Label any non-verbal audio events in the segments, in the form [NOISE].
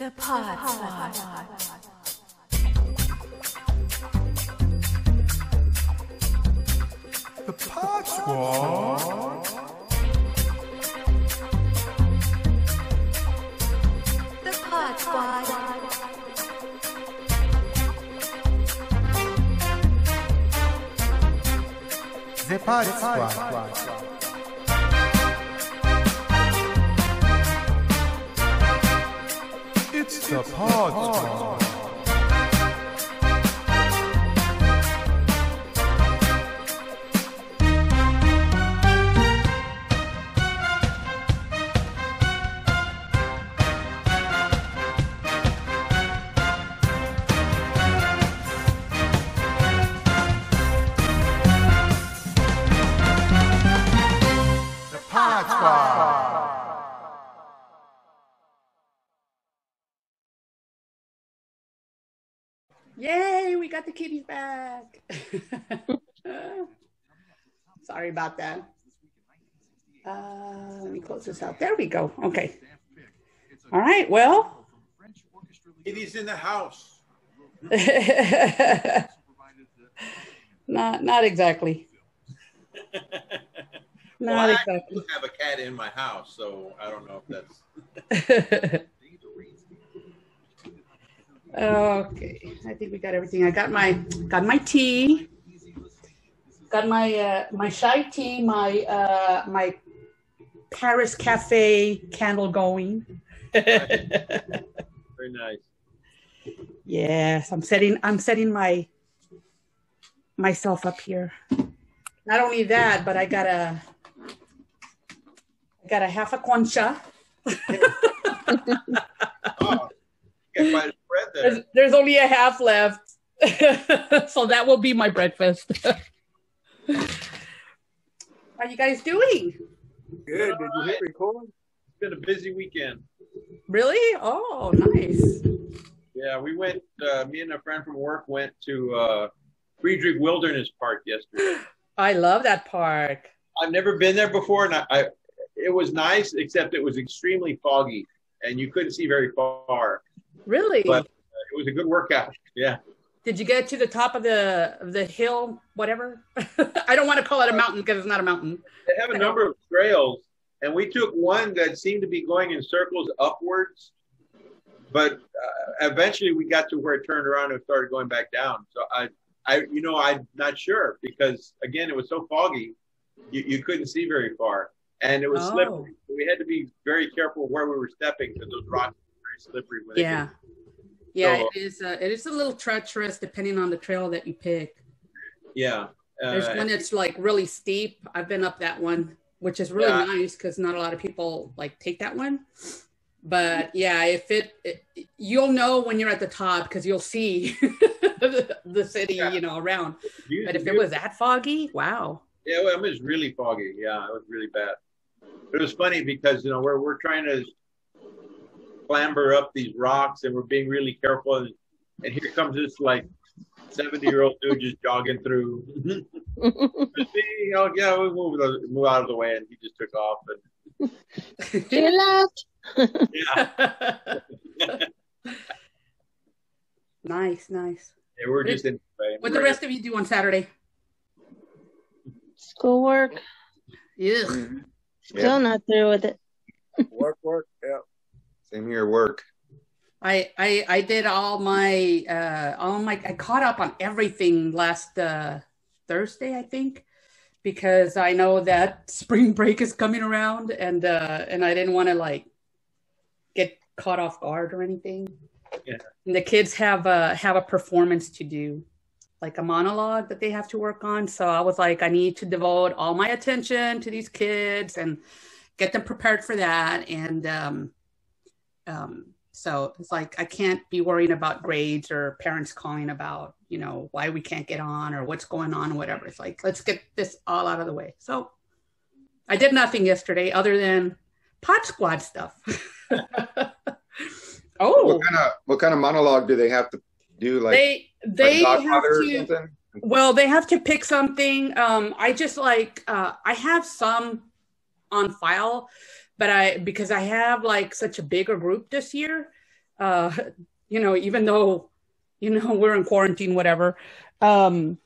The Pod Squad. The Pod Squad. The Pod Squad. The Pod Squad. It's got the kitties back. [LAUGHS] Sorry about that. Uh, let me close this out. There we go. Okay. All right. Well, Kitty's in the house. [LAUGHS] not not exactly. Well, Not I exactly. do have a cat in my house, so I don't know if that's. [LAUGHS] okay. I think we got everything. I got my got my tea. Got my uh, my shy tea. My uh, my Paris Cafe candle going. [LAUGHS] Very nice. Yes, I'm setting I'm setting my myself up here. Not only that, but I got a I got a half a concha. [LAUGHS] Oh, you got quite a spread there. There's, there's only a half left. [LAUGHS] so that will be my breakfast. [LAUGHS] How you guys doing? Good. Did you hit record? It's been a busy weekend. Really? Oh, nice. Yeah, we went. Uh, me and a friend from work went to uh, Friedrich Wilderness Park yesterday. [GASPS] I love that park. I've never been there before, and I, I it was nice, except it was extremely foggy, and you couldn't see very far. Really? But it was a good workout. Yeah. Did you get to the top of the of the hill, whatever? [LAUGHS] I don't want to call it a mountain because it's not a mountain. They have a number of trails, and we took one that seemed to be going in circles upwards. But uh, eventually, we got to where it turned around and started going back down. So I, I, you know, I'm not sure because again, it was so foggy, you, you couldn't see very far, and it was Oh. slippery. So we had to be very careful where we were stepping because those rocks slippery. When Yeah. Yeah, So- it is. Uh, it is a little treacherous depending on the trail that you pick. yeah. Uh, There's one that's like really steep. I've been up that one, which is really Yeah. nice because not a lot of people like take that one. But yeah, if it, it you'll know when you're at the top because you'll see the, [LAUGHS] the city, Yeah. you know, around. you- But if it was that foggy, wow. Yeah, well, it was really foggy. Yeah, it was really bad. It was funny because you know we're we're trying to clamber up these rocks and we're being really careful, and, and here comes this like seventy year old dude just jogging through. [LAUGHS] Just me, you know, yeah, we move move out of the way, and he just took off. And [LAUGHS] She left. [LAUGHS] yeah, nice, nice. yeah we're just in the way. What the rest of you do on Saturday? Schoolwork. Yeah. Still not through with it. Work, work. Yeah. Same here, work. I, I I did all my uh all my I caught up on everything last uh Thursday I think because I know that [LAUGHS] spring break is coming around and uh and I didn't want to like get caught off guard or anything. Yeah. And the kids have a have a performance to do like a monologue that they have to work on so I was like I need to devote all my attention to these kids and get them prepared for that and um um so it's like I can't be worrying about grades or parents calling about, you know, why we can't get on or what's going on or whatever. It's like, let's get this all out of the way. So I did nothing yesterday other than Pod Squad stuff. [LAUGHS] oh, What kind of what kind of monologue do they have to do? Like they they like have to well, they have to pick something. Um, I just like uh, I have some on file, but I because I have like such a bigger group this year. uh, [LAUGHS] you know, even though, you know, [LAUGHS] we're in quarantine, whatever, um,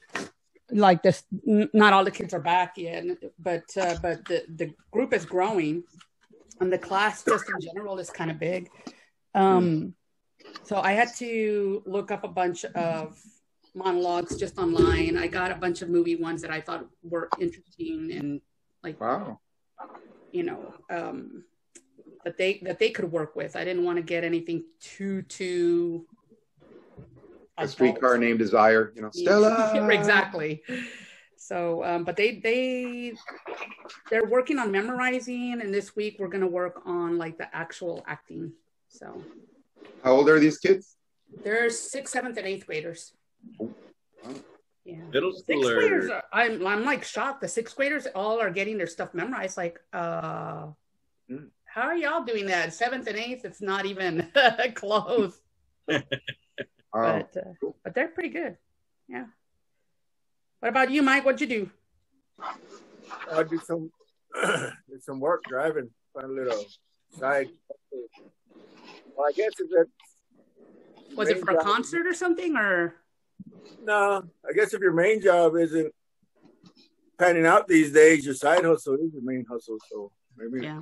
like this, n- not all the kids are back yet, but, uh, but the, the group is growing and the class just in general is kind of big. Um, so I had to look up a bunch of monologues just online. I got a bunch of movie ones that I thought were interesting and like Wow. You know um that they that they could work with i didn't want to get anything too too A streetcar named Desire. You know, Stella. [LAUGHS] exactly so um but they they they're working on memorizing and this week we're going to work on like the actual acting so How old are these kids? there's sixth seventh and eighth graders yeah. Middle sixth graders are, I'm, I'm like shocked. The sixth graders all are getting their stuff memorized like uh Mm. how are y'all doing that? Seventh and eighth it's not even [LAUGHS] close. Wow. [LAUGHS] but uh, but they're pretty good. Yeah. What about you mike? What'd you do? I did some [CLEARS THROAT] did some work driving, find a little side. Well, I guess it's that. was it for a job- concert or something or No, I guess if your main job isn't panning out these days, your side hustle is your main hustle. So maybe Yeah.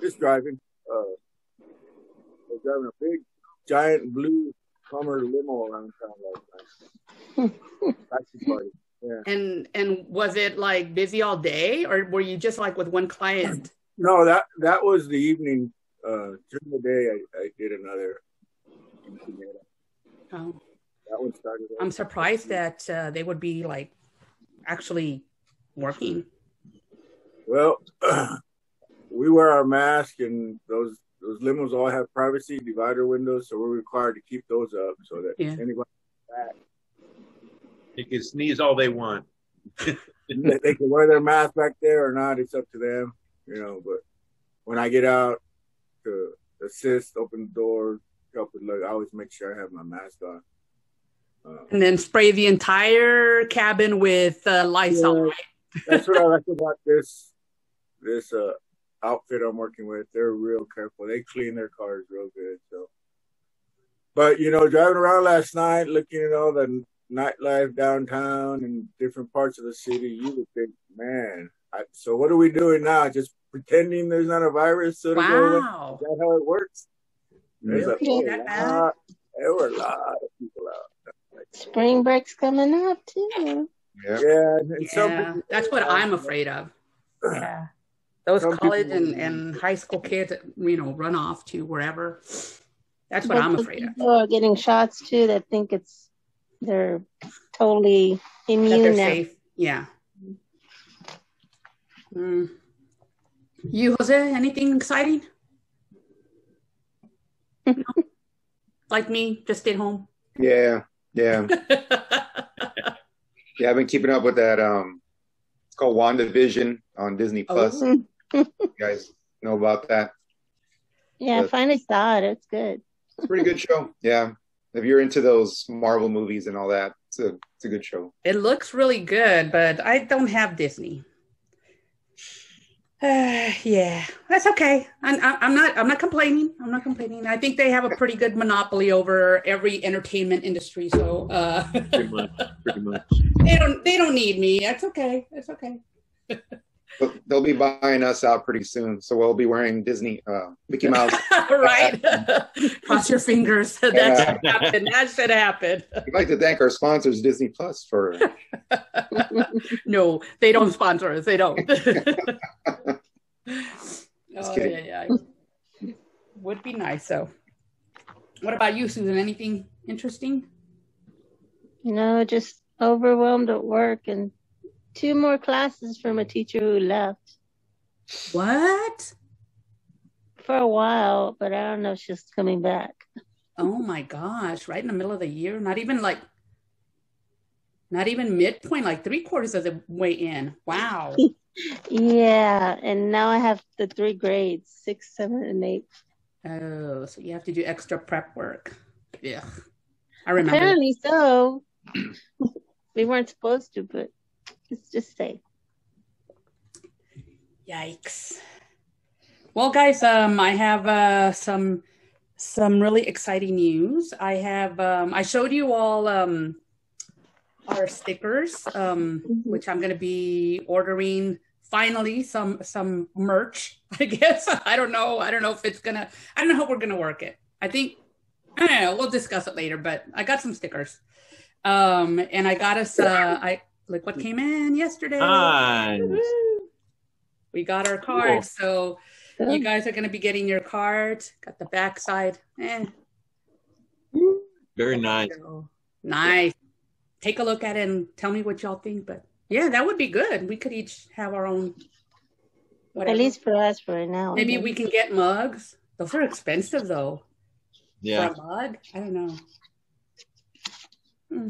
just driving. Uh, driving a big, giant blue Hummer limo around town last night. [LAUGHS] Taxi party. Yeah. and and was it like busy all day or were you just like with one client No, that that was the evening. Uh, during the day, I, I did another. oh, That one started. i'm surprised that uh, they would be like actually working Well, [CLEARS THROAT] we wear our mask, and those those limos all have privacy divider windows, so we're required to keep those up so that Yeah. anybody They can sneeze all they want. [LAUGHS] they, they can wear their mask back there or not. It's up to them, you know. But when I get out to assist, open the door, help with look, I always make sure I have my mask on. And then spray the entire cabin with uh, lysol Yeah. [LAUGHS] that's what I like about this this uh outfit I'm working with. They're real careful. They clean their cars real good. So, but you know, driving around last night, looking at all the nightlife downtown and different parts of the city, you would think, man. I, so what are we doing now? Just pretending there's not a virus? So to go? Is wow that how it works? There's a, Really? there That were a lot- there were a lot of people out. Spring break's coming up too. Yeah. Yeah, and, and some yeah people- that's what i'm afraid of yeah those Some college and, and high school kids you know run off to wherever that's what i'm But afraid of People are getting shots too that think it's they're totally immune they're now. safe yeah Mm. you jose anything exciting No? [LAUGHS] like me just stay home Yeah. Yeah. [LAUGHS] Yeah. I've been keeping up with that. Um, it's called WandaVision on Disney Plus. Oh. [LAUGHS] You guys know about that? Yeah, I finally saw it. It's good. It's a pretty good show. Yeah. If you're into those Marvel movies and all that, it's a it's a good show. It looks really good, but I don't have Disney. Uh, [SIGHS] yeah, that's okay. I'm, I'm not. I'm not complaining. I'm not complaining. I think they have a pretty good monopoly over every entertainment industry. So uh, Pretty much. Pretty much. [LAUGHS] they don't. They don't need me. That's okay. That's okay. [LAUGHS] But they'll be buying us out pretty soon, so we'll be wearing Disney uh, Mickey Mouse. [LAUGHS] right. [LAUGHS] Cross your fingers. [LAUGHS] That should happen. That should happen. We'd like to thank our sponsors, Disney Plus, for No, they don't sponsor us. They don't. oh, kidding. yeah, yeah. Would be nice. So, what about you, Susan? Anything interesting? No, just overwhelmed at work and two more classes from a teacher who left What? for a while, but I don't know if she's coming back. Oh my gosh! Right in the middle of the year. Not even like. Not even midpoint, like three quarters of the way in. Wow. [LAUGHS] Yeah, and now I have the three grades, six, seven, and eight. Oh, so you have to do extra prep work. Yeah. I remember. Apparently so. [CLEARS THROAT] we weren't supposed to, but it's just safe. Yikes. Well, guys, um, I have uh, some some really exciting news. I have um, I showed you all um, our stickers, um, which I'm going to be ordering. Finally, some some merch. [LAUGHS] I guess I don't know. I don't know if it's gonna. I don't know how we're gonna work it. I think I don't know. We'll discuss it later. But I got some stickers, um, and I got us. Uh, I like what came in yesterday. Nice. We got our cards, so you guys are going to be getting your cards. Got the backside. Eh, Very nice. nice. Take a look at it and tell me what y'all think. But yeah, that would be good. We could each have our own. Whatever. At least for us for now. maybe we can get mugs. Those are expensive though. Yeah. For a mug, I don't know. Hmm.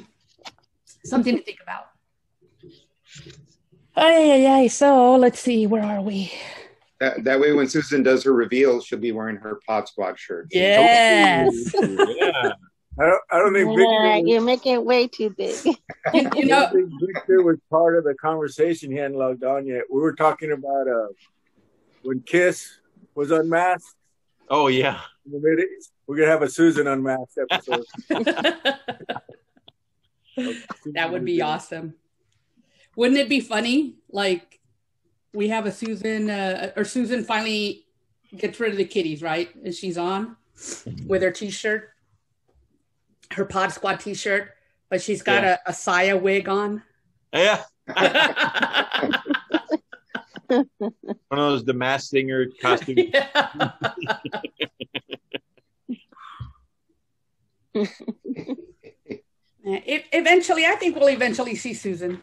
Something to think about. Ay, ay, ay. So let's see. Where are we? That, that way, when Susan does her reveal, she'll be wearing her Pod Squad shirt. Yes. [LAUGHS] Yeah. I don't, I don't think Yeah, Victor, you're making it way too big. [LAUGHS] you know, Victor was part of the conversation. He hadn't logged on yet. We were talking about uh, when Kiss was unmasked. Oh yeah. the mid- We're gonna have a Susan unmasked episode. [LAUGHS] that would be awesome. Wouldn't it be funny? Like we have a Susan, uh, or Susan finally gets rid of the kitties, right? And she's on with her t-shirt, her Pod Squad t-shirt, but she's got a, a Saya wig on. Yeah. [LAUGHS] One of those the Masked Singer costumes. [LAUGHS] Yeah. It, [LAUGHS] eventually, I think we'll eventually see Susan.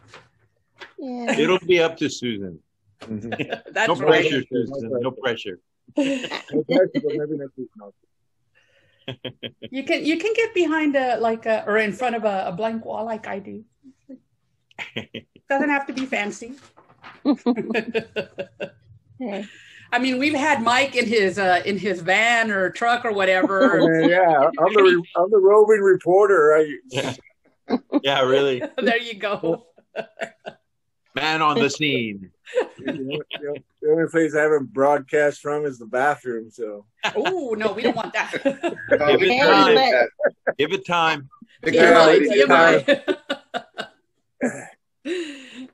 Yeah. It'll be up to Susan. Mhm. [LAUGHS] [LAUGHS] That's no right. pressure, Susan. No pressure. No pressure, but maybe next week. No. You can you can get behind a like a or in front of a, a blank wall like I do. [LAUGHS] Doesn't have to be fancy. Yeah. I mean, we've had Mike in his uh, in his van or truck or whatever. Yeah, I'm the re- I'm the roving reporter. I, Yeah. Yeah, really. there you go. Man on the [LAUGHS] scene. you know, you know, the only place I haven't broadcast from is the bathroom. So Oh no, we don't want that. [LAUGHS] Give it time. did. Give it time. Victor TMI, already. TMI.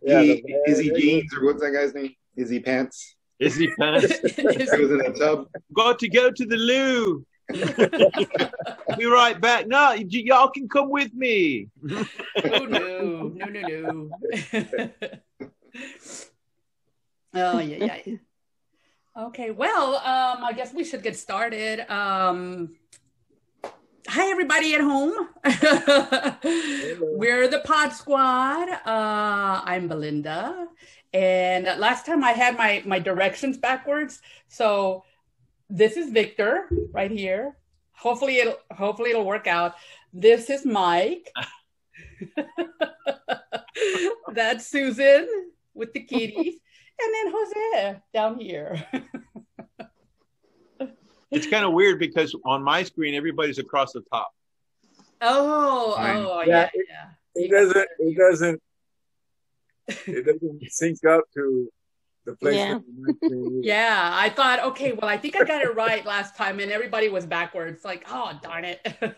yeah, E- the- Izzy Jeans, or what's that guy's name? Izzy Pants. Izzy [LAUGHS] Pants. He was in the tub. Got to go to the loo. Be right back. No, y- y'all can come with me. oh no, no, no, no. [LAUGHS] oh yeah, yeah. Okay, well, um, I guess we should get started. Um, hi, everybody at home. [LAUGHS] We're the Pod Squad. Uh, I'm Belinda, and last time I had my my directions backwards, so this is Victor right here. Hopefully, it'll hopefully it'll work out. This is Mike. [LAUGHS] That's Susan with the kitties. And then Jose down here. It's kind of weird because on my screen, everybody's across the top. Oh, Fine. oh, Yeah, yeah, yeah. it doesn't it doesn't it doesn't sync up to the place. Yeah. Yeah, I thought, okay, well, I think I got it right last time, and everybody was backwards. Like, oh, darn it. [LAUGHS]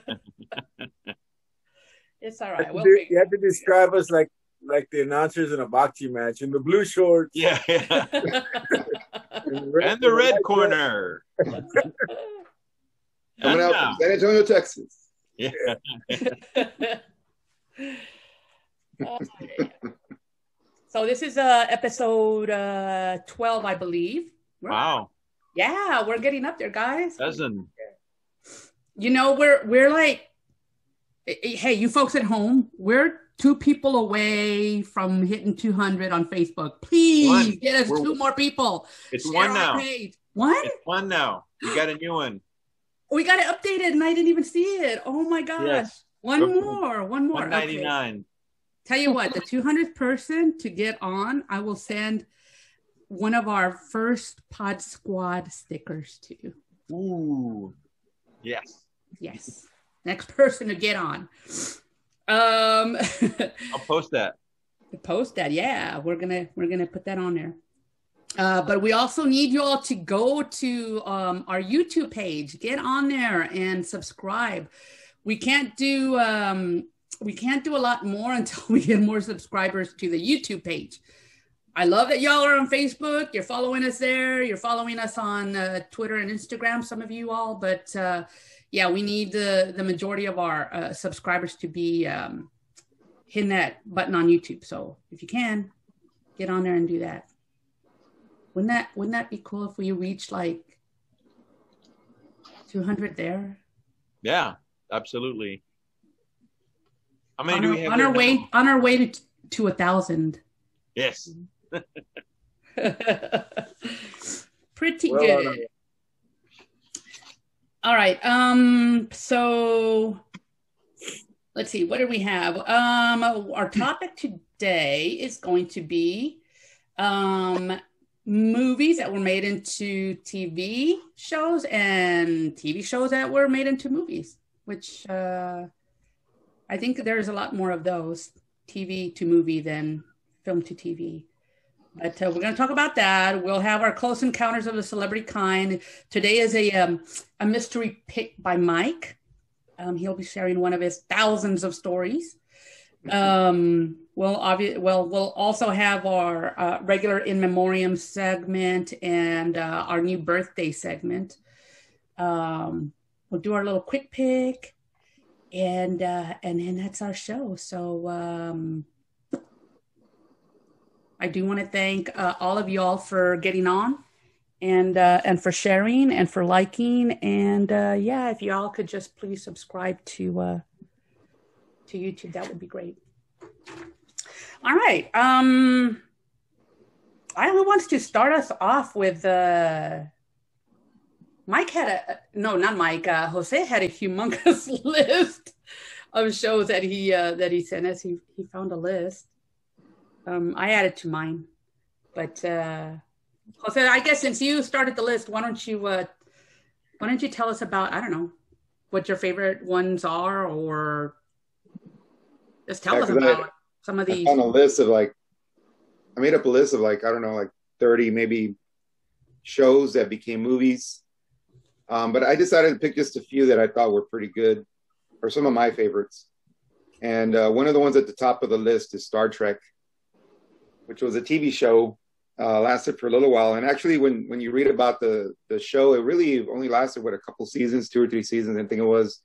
it's all right. We'll you figure have to describe us like like the announcers in a boxing match in the blue shorts Yeah. yeah. [LAUGHS] [LAUGHS] and the red, and the red white corner. Coming And out now- from San Antonio, Texas. Yeah. Okay. So this is uh episode uh 12 i believe We're- Wow. yeah we're getting up there guys Doesn't. you know we're we're like eh, eh, hey you folks at home we're two people away from hitting 200 on facebook please One. get us We're- two more people It's Share one now. page. one It's one now. You got a new one. we got it updated and i didn't even see it oh my gosh Yes. one more one more One ninety nine. Tell you what, the 200th person to get on, I will send one of our first Pod Squad stickers to. you. Ooh. Yes. Yes. Next person to get on. Um [LAUGHS] I'll post that. post that. Yeah, we're going to we're to put that on there. Uh, but we also need you all to go to um, our YouTube page, get on there and subscribe. We can't do um, we can't do a lot more [LAUGHS] until we get more subscribers to the YouTube page. I love that y'all are on Facebook. You're following us there. You're following us on uh, Twitter and Instagram. Some of you all, but uh, yeah, we need the the majority of our uh, subscribers to be um, hitting that button on YouTube. So if you can, get on there and do that. Wouldn't that wouldn't that be cool if we reached like 200 there? Yeah, absolutely. How many On do our, we have? on there our now? way on our way to to a thousand. Yes. [LAUGHS] Pretty Well, good. All right. Um. So let's see. What do we have? Um. Our topic today is going to be um movies that were made into TV shows and TV shows that were made into movies, which uh, I think there's a lot more of those TV to movie than film to TV. But uh, we're going to talk about that. We'll have our close encounters of the celebrity kind. Today is a um, a mystery pick by Mike. Um, he'll be sharing one of his thousands of stories. Um, we'll obvi- well, we'll also have our uh, regular in memoriam segment and uh, our new birthday segment. Um, we'll do our little quick pick, and uh, and then that's our show. So um, I do want to thank uh, all of y'all for getting on and uh, and for sharing and for liking and uh, yeah, if y'all could just please subscribe to uh, to YouTube, that would be great. All right, um, I who wants to start us off with uh, Mike had a no, not Mike. Uh, Jose had a humongous [LAUGHS] list of shows that he uh, that he sent us. He he found a list. Um, I added to mine, but uh, Jose, I guess since you started the list, why don't you uh, why don't you tell us about I don't know what your favorite ones are, or just tell Yeah, us 'cause I- about some of I these. found a list of like, I made up a list of like, I don't know, like 30 maybe shows that became movies. Um, but I decided to pick just a few that I thought were pretty good, or some of my favorites. And uh, one of the ones at the top of the list is Star Trek, which was a TV show, uh, lasted for a little while. And actually, when when you read about the the show, it really only lasted what a couple seasons, two or three seasons, I think it was.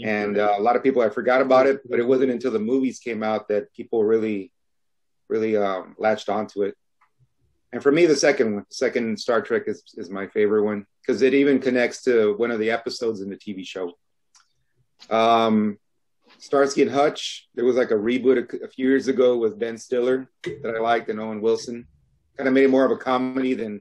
And uh, a lot of people I forgot about it, but it wasn't until the movies came out that people really, really um, latched onto it. And for me, the second one, second Star Trek is is my favorite one because it even connects to one of the episodes in the TV show. Um, Starsky and Hutch. There was like a reboot a, a few years ago with Ben Stiller that I liked and Owen Wilson. Kind of made it more of a comedy than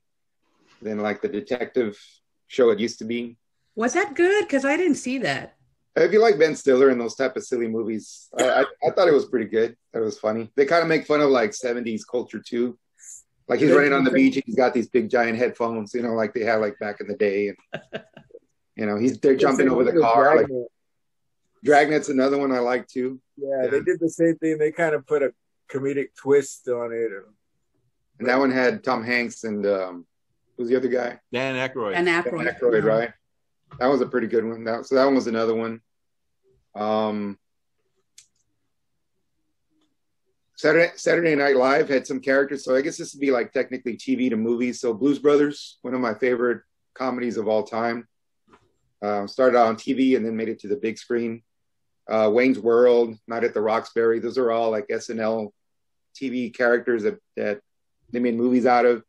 than like the detective show it used to be. Was that good? Because I didn't see that. If you like Ben Stiller and those type of silly movies, I, I, I thought it was pretty good. It was funny. They kind of make fun of like '70s culture too. Like he's running on the beach, he's got these big giant headphones, you know, like they had like back in the day, and you know, he's they're jumping over the car. Like Dragnet's another one I like too. Yeah, Yeah. they did the same thing. They kind of put a comedic twist on it. And And that one had Tom Hanks and um, who's the other guy? Dan Aykroyd. And Dan Aykroyd. Aykroyd, right? That was a pretty good one. That, so that one was another one. Um, Saturday Saturday Night Live had some characters, so I guess this would be like technically TV to movies. So Blues Brothers, one of my favorite comedies of all time, uh, started out on TV and then made it to the big screen. Uh, Wayne's World, Night at the Roxbury, those are all like SNL TV characters that, that they made movies out of.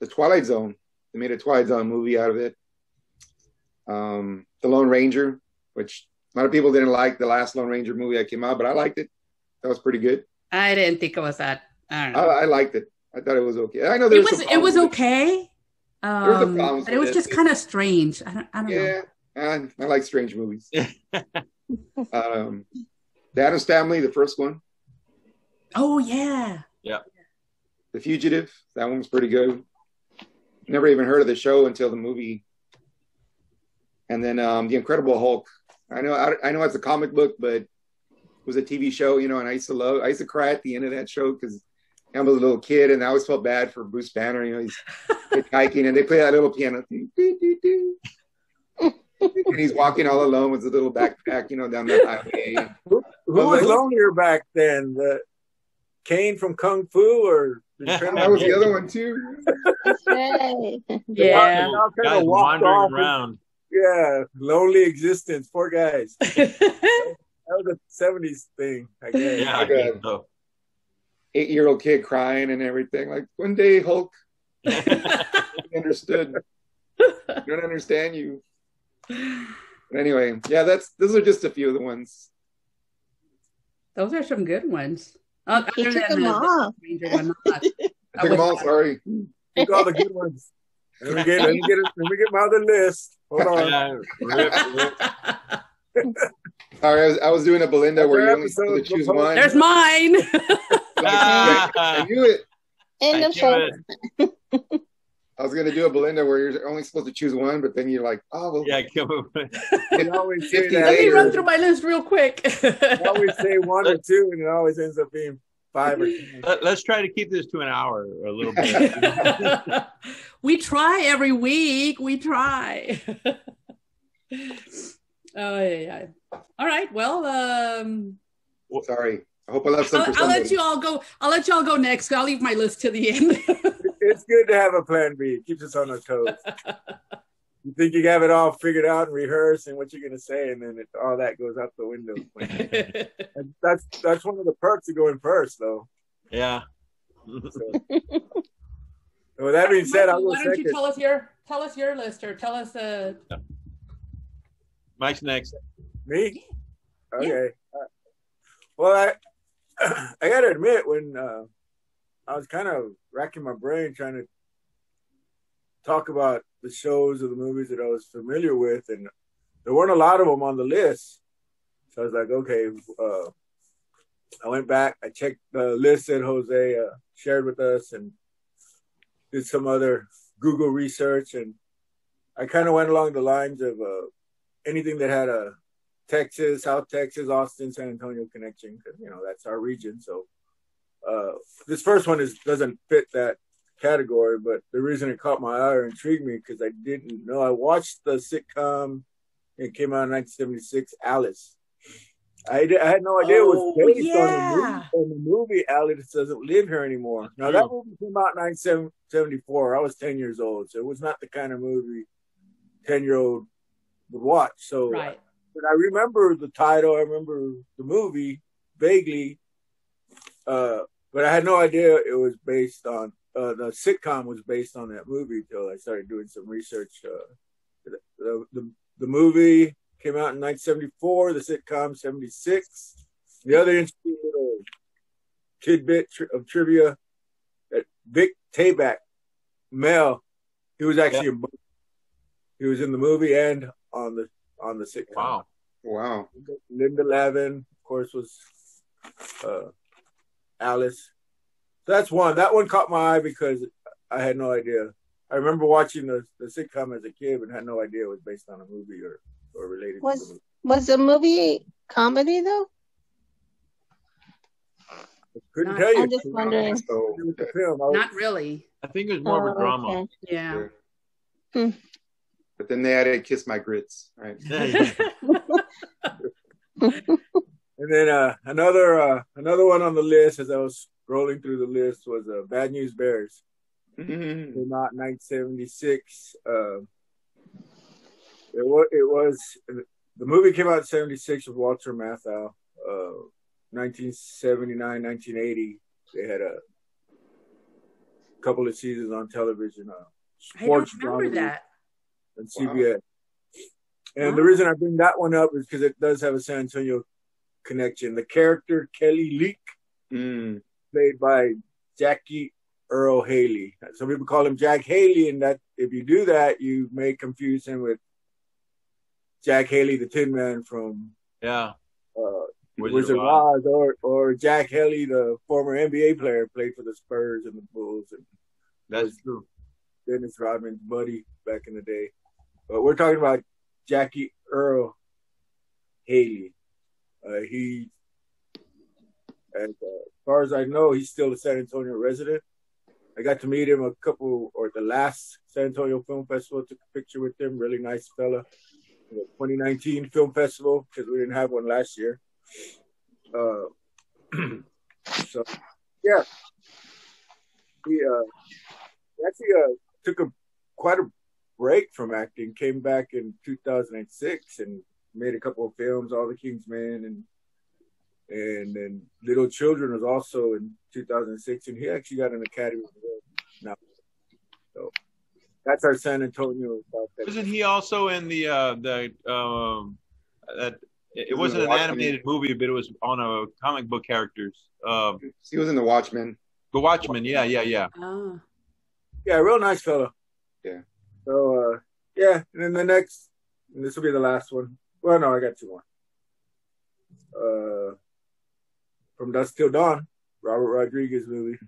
The Twilight Zone, they made a Twilight Zone movie out of it. Um, the Lone Ranger, which a lot of people didn't like the last Lone Ranger movie that came out, but I liked it. That was pretty good. I didn't think it was that. I don't know. I liked it. I thought it was okay. I know there it was was some it was problems with okay. There was Um, problems but it was just kind of strange. I don't, I don't know. Yeah, I, I like strange movies. [LAUGHS] um, the Addams Family, the first one, Oh yeah. Yeah. The Fugitive, that one was pretty good. Never even heard of the show until the movie. And then um, the Incredible Hulk. I know, I, I know it's a comic book, but it was a TV show, you know. And I used to love, I used to cry at the end of that show because I was a little kid, and I always felt bad for Bruce Banner. You know, he's [LAUGHS] hiking, and they play that little piano thing, doo, doo, doo. and he's walking all alone with his little backpack, you know, down the highway. Who was lonelier back then? The Caine from Kung Fu or [LAUGHS] That was the other one too. That's right. [LAUGHS] Yeah. All kind Guys of walked wandering off. around. Yeah, lonely existence. Poor guys. That was a '70s thing, I guess. Yeah, I Like a- guess so. Eight-year-old kid crying and everything. Like one day, Hulk [LAUGHS] understood. I [LAUGHS] don't understand you. But anyway, yeah, that's those are just a few of the ones. Those are some good ones. Uh, He took them the- off. One, not- [LAUGHS] I took them all. Sorry. Took all the good ones. Let me get, let me get, let me get my other list. Hold on. Yeah, rip, rip. Sorry, I was, I was doing a Belinda where you only supposed to choose one. There's mine. [LAUGHS] I knew it. End of show. I was gonna do a Belinda where you're only supposed to choose one, but then you're like, oh, well, Yeah, come on. They always say that. Let me later. run through my list real quick. They always say one or two, and it always ends up being five or ten. Let, us try to keep this to an hour or a little bit. [LAUGHS] we try every week. We try. [LAUGHS] oh yeah, yeah. All right. Well, um, sorry. I hope I left some I'll, for I'll let you all go. I'll let you all go next. I'll leave my list to the end. [LAUGHS] It's good to have a plan B. It keeps us on our toes. [LAUGHS] You think you have it all figured out and rehearsed and what you're going to say, and then it, all that goes out the window. [LAUGHS] That's that's one of the perks of going first, though. Yeah. So, with that being said, I'll go Why don't you tell us your tell us your list or tell us uh Mike's next. Me? Okay. Uh, well, I [CLEARS THROAT] I got to admit when uh, I was kind of racking my brain trying to talk about the shows or the movies that I was familiar with, and there weren't a lot of them on the list. So I was like, okay. Uh, I went back. I checked the list that Jose uh, shared with us, and did some other Google research, and I kind of went along the lines of uh, anything that had a Texas, South Texas, Austin, San Antonio connection, because you know that's our region. So uh, this first one is doesn't fit that category, but the reason it caught my eye or intrigued me because I didn't know. I watched the sitcom. It came out in 1976, Alice. I, I had no idea it was Oh, based yeah. on, the movie, on the movie Alice doesn't live here anymore. Now that movie came out in 1974. I was 10 years old, so it was not the kind of movie 10 year old would watch. So right. but I remember the title. I remember the movie vaguely, uh, but I had no idea it was based on uh, the sitcom was based on that movie until I started doing some research. Uh, the, the the movie came out in 1974. The sitcom 76. The other interesting little tidbit tri- of trivia that Vic Tayback, Mel, he was actually in both. He was in the movie and on the on the sitcom. Wow. Wow. Linda Lavin, of course, was uh, Alice. So that's one. That one caught my eye because I had no idea. I remember watching the, the sitcom as a kid, and had no idea it was based on a movie or, or related to the Was movie. was the movie comedy though? Couldn't Not- tell you. I'm just wondering. So It was the film. I was- Not really. I think it was more of a Oh, drama. okay. Yeah. But then they added "Kiss My Grits," right? [LAUGHS] And then uh, another uh, another one on the list as I was scrolling through the list was uh, Bad News Bears. Mhm. came out in 1976. Uh, it was it was the movie came out in 76 with Walter Matthau. Uh, 1979, 1980, they had a couple of seasons on television. Uh, I don't sports remember drama that. And Wow. CBS. And the reason I bring that one up is because it does have a San Antonio connection. The character Kelly Leak Mm. played by Jackie Earle Haley. Some people call him Jack Haley, and that if you do that, you may confuse him with Jack Haley, the Tin Man from yeah. uh, Wizard Wizard, of of Oz, or or Jack Haley, the former NBA player, played for the Spurs and the Bulls, and That's true. Dennis Rodman's buddy back in the day. But we're talking about Jackie Earle Haley. Uh, he And uh, as far as I know, he's still a San Antonio resident. I got to meet him a couple, or the last San Antonio Film Festival. Took a picture with him. Really nice fella. The 2019 Film Festival because we didn't have one last year. Uh, [CLEARS THROAT] so yeah, he uh, actually uh, took a quite a break from acting. Came back in 2006 and made a couple of films, All the King's Men and and then Little Children was also in 2006, and he actually got an Academy Award now. So that's our San Antonio. South Texas. Wasn't he also in the uh the um that it wasn't an Watchmen. animated movie, but it was on a comic book characters. Um He was in The Watchmen. The Watchmen, yeah, yeah, yeah. Ah. Yeah, real nice fellow. Yeah. So uh, yeah, and then the next, and this will be the last one. Well, no, I got two more. Uh, from Dusk Till Dawn, Robert Rodriguez movie.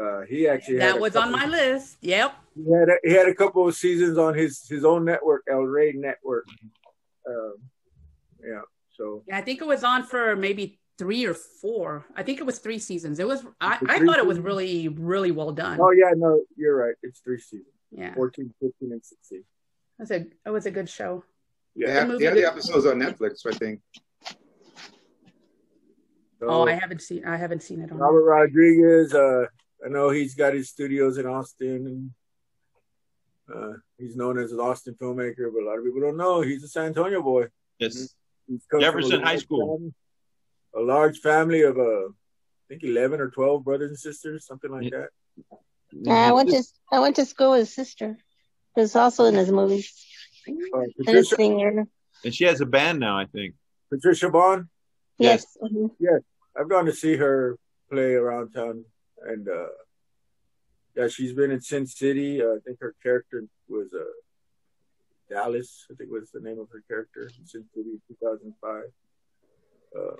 Uh, he actually had That was on my list. Yep. He had a, he had a couple of seasons on his his own network, El Rey Network. Um, yeah, so Yeah, I think it was on for maybe three or four. I think it was three seasons. It was. I, I thought it was really, really well done. oh yeah, no, you're right. It's three seasons, yeah, 14, 15, and 16. it was a it was a good show. They Yeah. have, they have the did- episodes on Netflix, I think. So, Oh, I haven't seen. I haven't seen it on. Robert Rodriguez, uh, I know he's got his studios in Austin and uh, he's known as an Austin filmmaker, but a lot of people don't know he's a San Antonio boy. Yes. He's come Jefferson High School. family- a large family of, uh, I think, 11 or 12 brothers and sisters, something like that. I went to I went to school with his sister, who's also in his movies. Uh, And a Patricia, singer. And she has a band now, I think. Patricia Vonne, Yes. mhm. I've gone to see her play around town, and uh, yeah, she's been in Sin City. Uh, I think her character was uh, Dallas. I think was the name of her character in Sin City, 2005. Uh,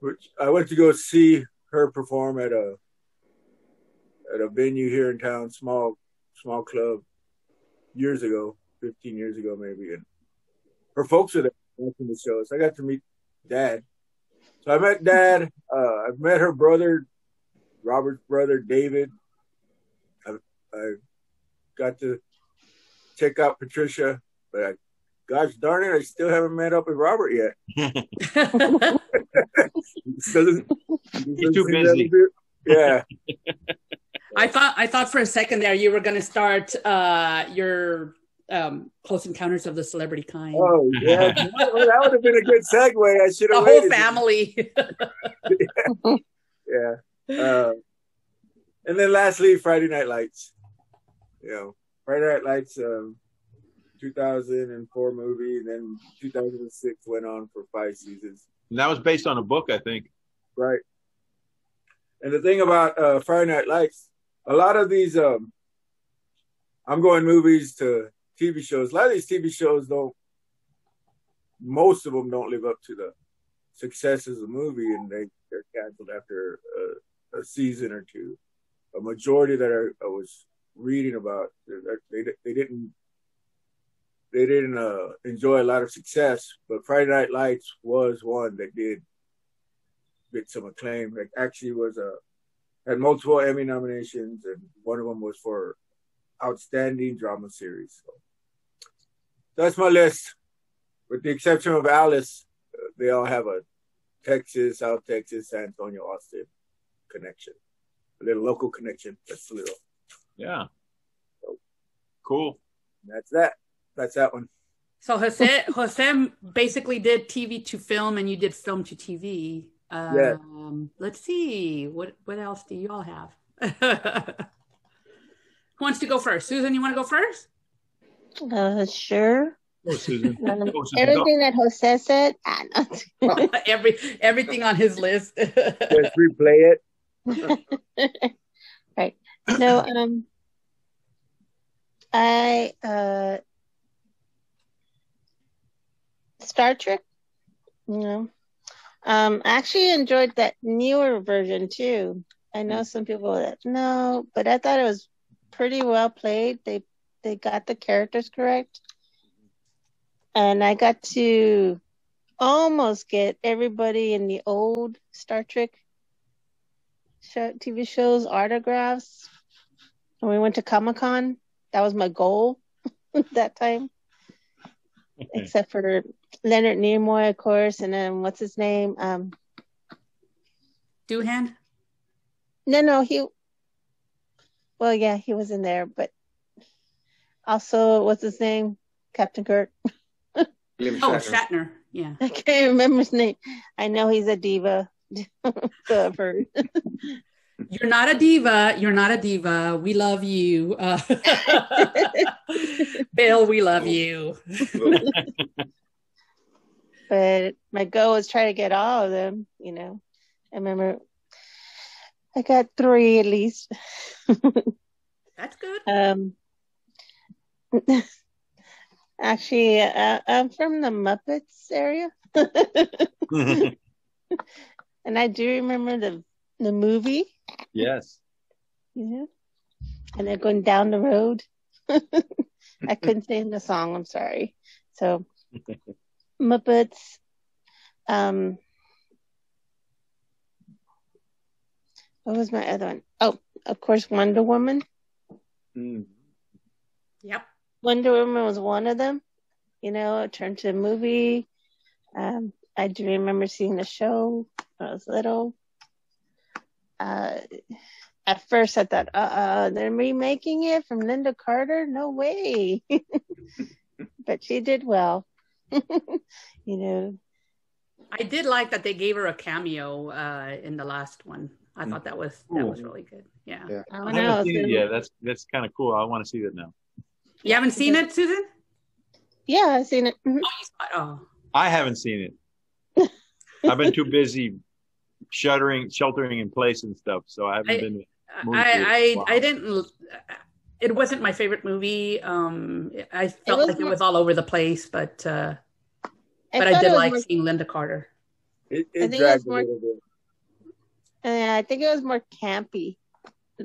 which I went to go see her perform at a at a venue here in town, small small club, years ago, 15 years ago maybe, and her folks were there watching the show. So I got to meet Dad. So I met Dad. Uh, I've met her brother, Robert's brother, David. I, I got to check out Patricia, but I, gosh darn it, I still haven't met up with Robert yet. He [LAUGHS] still [LAUGHS] doesn't- He's too busy. Yeah, [LAUGHS] I thought. I thought for a second there you were going to start uh, your um, Close Encounters of the Celebrity Kind. oh yeah, [LAUGHS] well, that would have been a good segue. I should have. the have whole waited. family. [LAUGHS] [LAUGHS] Yeah. Uh, and then lastly, Friday Night Lights. You know, Friday Night Lights, um, 2004 movie, and then 2006 went on for five seasons. And that was based on a book, I think. Right. And the thing about uh, Friday Night Lights, a lot of these, um, I'm going movies to TV shows. A lot of these TV shows don't, most of them don't live up to the success of a movie, and they they're canceled after a, a season or two. A majority that I, I was reading about, they they didn't they didn't uh, enjoy a lot of success, but Friday Night Lights was one that did get some acclaim. Like actually was a had multiple Emmy nominations, and one of them was for outstanding drama series. So that's my list, with the exception of Alice. uh, They all have a Texas, South Texas, San Antonio, Austin connection, a little local connection. That's a little. Yeah. Cool. That's that. That's that one. so Jose, Jose basically did TV to film, and you did film to TV. Um, Yeah. Let's see. What what else do you all have? [LAUGHS] Who wants to go first? Susan, you want to go first? Uh, sure. Oh, Susan. [LAUGHS] Um, Oh, Susan, everything that Jose said. [LAUGHS] Ah, no. Every everything on his list. Let's replay it. right. No, um, I uh, Star Trek. You know, um, I actually enjoyed that newer version too. I know some people that no, but I thought it was pretty well played. They they got the characters correct, and I got to almost get everybody in the old Star Trek show, TV shows autographs. When we went to Comic Con, that was my goal [LAUGHS] that time. [LAUGHS] Except for Leonard Nimoy, of course, and then what's his name? Um, Doohan? no, no, he. Well, yeah, he was in there, but also what's his name? Captain Kirk. William Oh, Shatner. Shatner. Yeah. [LAUGHS] I can't remember his name. I know he's a diva. [LAUGHS] so I've heard. You're not a diva. You're not a diva. We love you. Uh, [LAUGHS] Bill, we love you. But my goal was try to get all of them. You know, I remember I got three at least. [LAUGHS] That's good. Um, [LAUGHS] actually, uh, I'm from the Muppets area, [LAUGHS] and I do remember the the movie. yes. You know, and they're going down the road. I couldn't sing the song. I'm sorry. So Muppets. Um, what was my other one? Oh, of course, Wonder Woman. Mm. Yep. Wonder Woman was one of them. You know, it turned to a movie. Um, I do remember seeing the show when I was little. Uh, at first, I thought, uh, uh, they're remaking it from Lynda Carter. No way. [LAUGHS] but she did well. [LAUGHS] you know, I did like that they gave her a cameo uh, in the last one. I thought that was that was really good. Yeah. Yeah. I I don't know. haven't seen it so- yet. That's that's kind of cool. I want to see that now. You haven't seen it, Susan? Yeah, I've seen it. Mhm. Oh, you saw it. Oh. I haven't seen it. [LAUGHS] I've been too busy shuttering, sheltering in place and stuff, so I haven't I- been. I I, I didn't. It wasn't my favorite movie. Um, I felt was like it was all over the place, but uh, I but I did like more- seeing Lynda Carter. It, I it think it dragged was a more- little bit. uh, I think it was more campy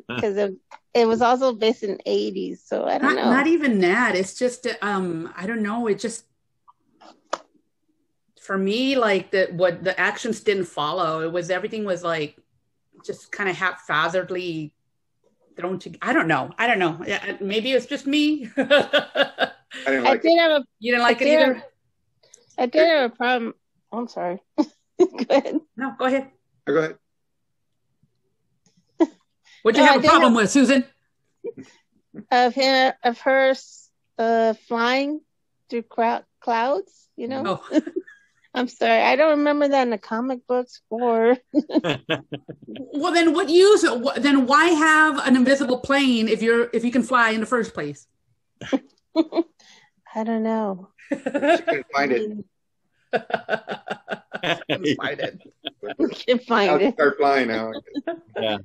because it, it was also based in '80s. So I don't Not, know. not even that. It's just um, I don't know. It just for me like the what the actions didn't follow. It was everything was like just kind of haphazardly thrown together. I don't know. I don't know. Yeah, Maybe it's just me. I didn't I like it. have a you didn't like I it did either. have- I did have a problem. oh, I'm sorry. [LAUGHS] Go ahead. No, go ahead. Go ahead. What'd you No, have a problem have- with, Susan? Of him, of her, uh, flying through crowd, clouds. You know. Oh, [LAUGHS] I'm sorry. I don't remember that in the comic books or [LAUGHS] well, then what use? Then why have an invisible plane if you're if you can fly in the first place? [LAUGHS] I don't know. She couldn't find it. [LAUGHS] Couldn't find it. We can I'll find it. start flying now. yeah.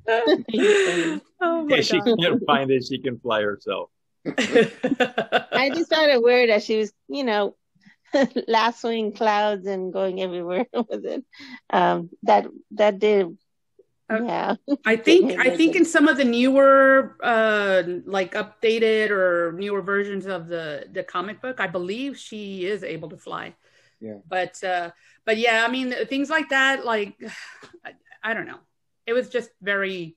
Oh my If she can't find it, she can fly herself. I just found it weird that she was, you know, [LAUGHS] lassoing clouds and going everywhere [LAUGHS] with it. Um, that that did, Uh, yeah. I think [LAUGHS] I think in some of the newer, uh, like updated or newer versions of the the comic book, I believe she is able to fly. Yeah. But uh, but yeah, I mean things like that, like [SIGHS] I, I don't know. It was just very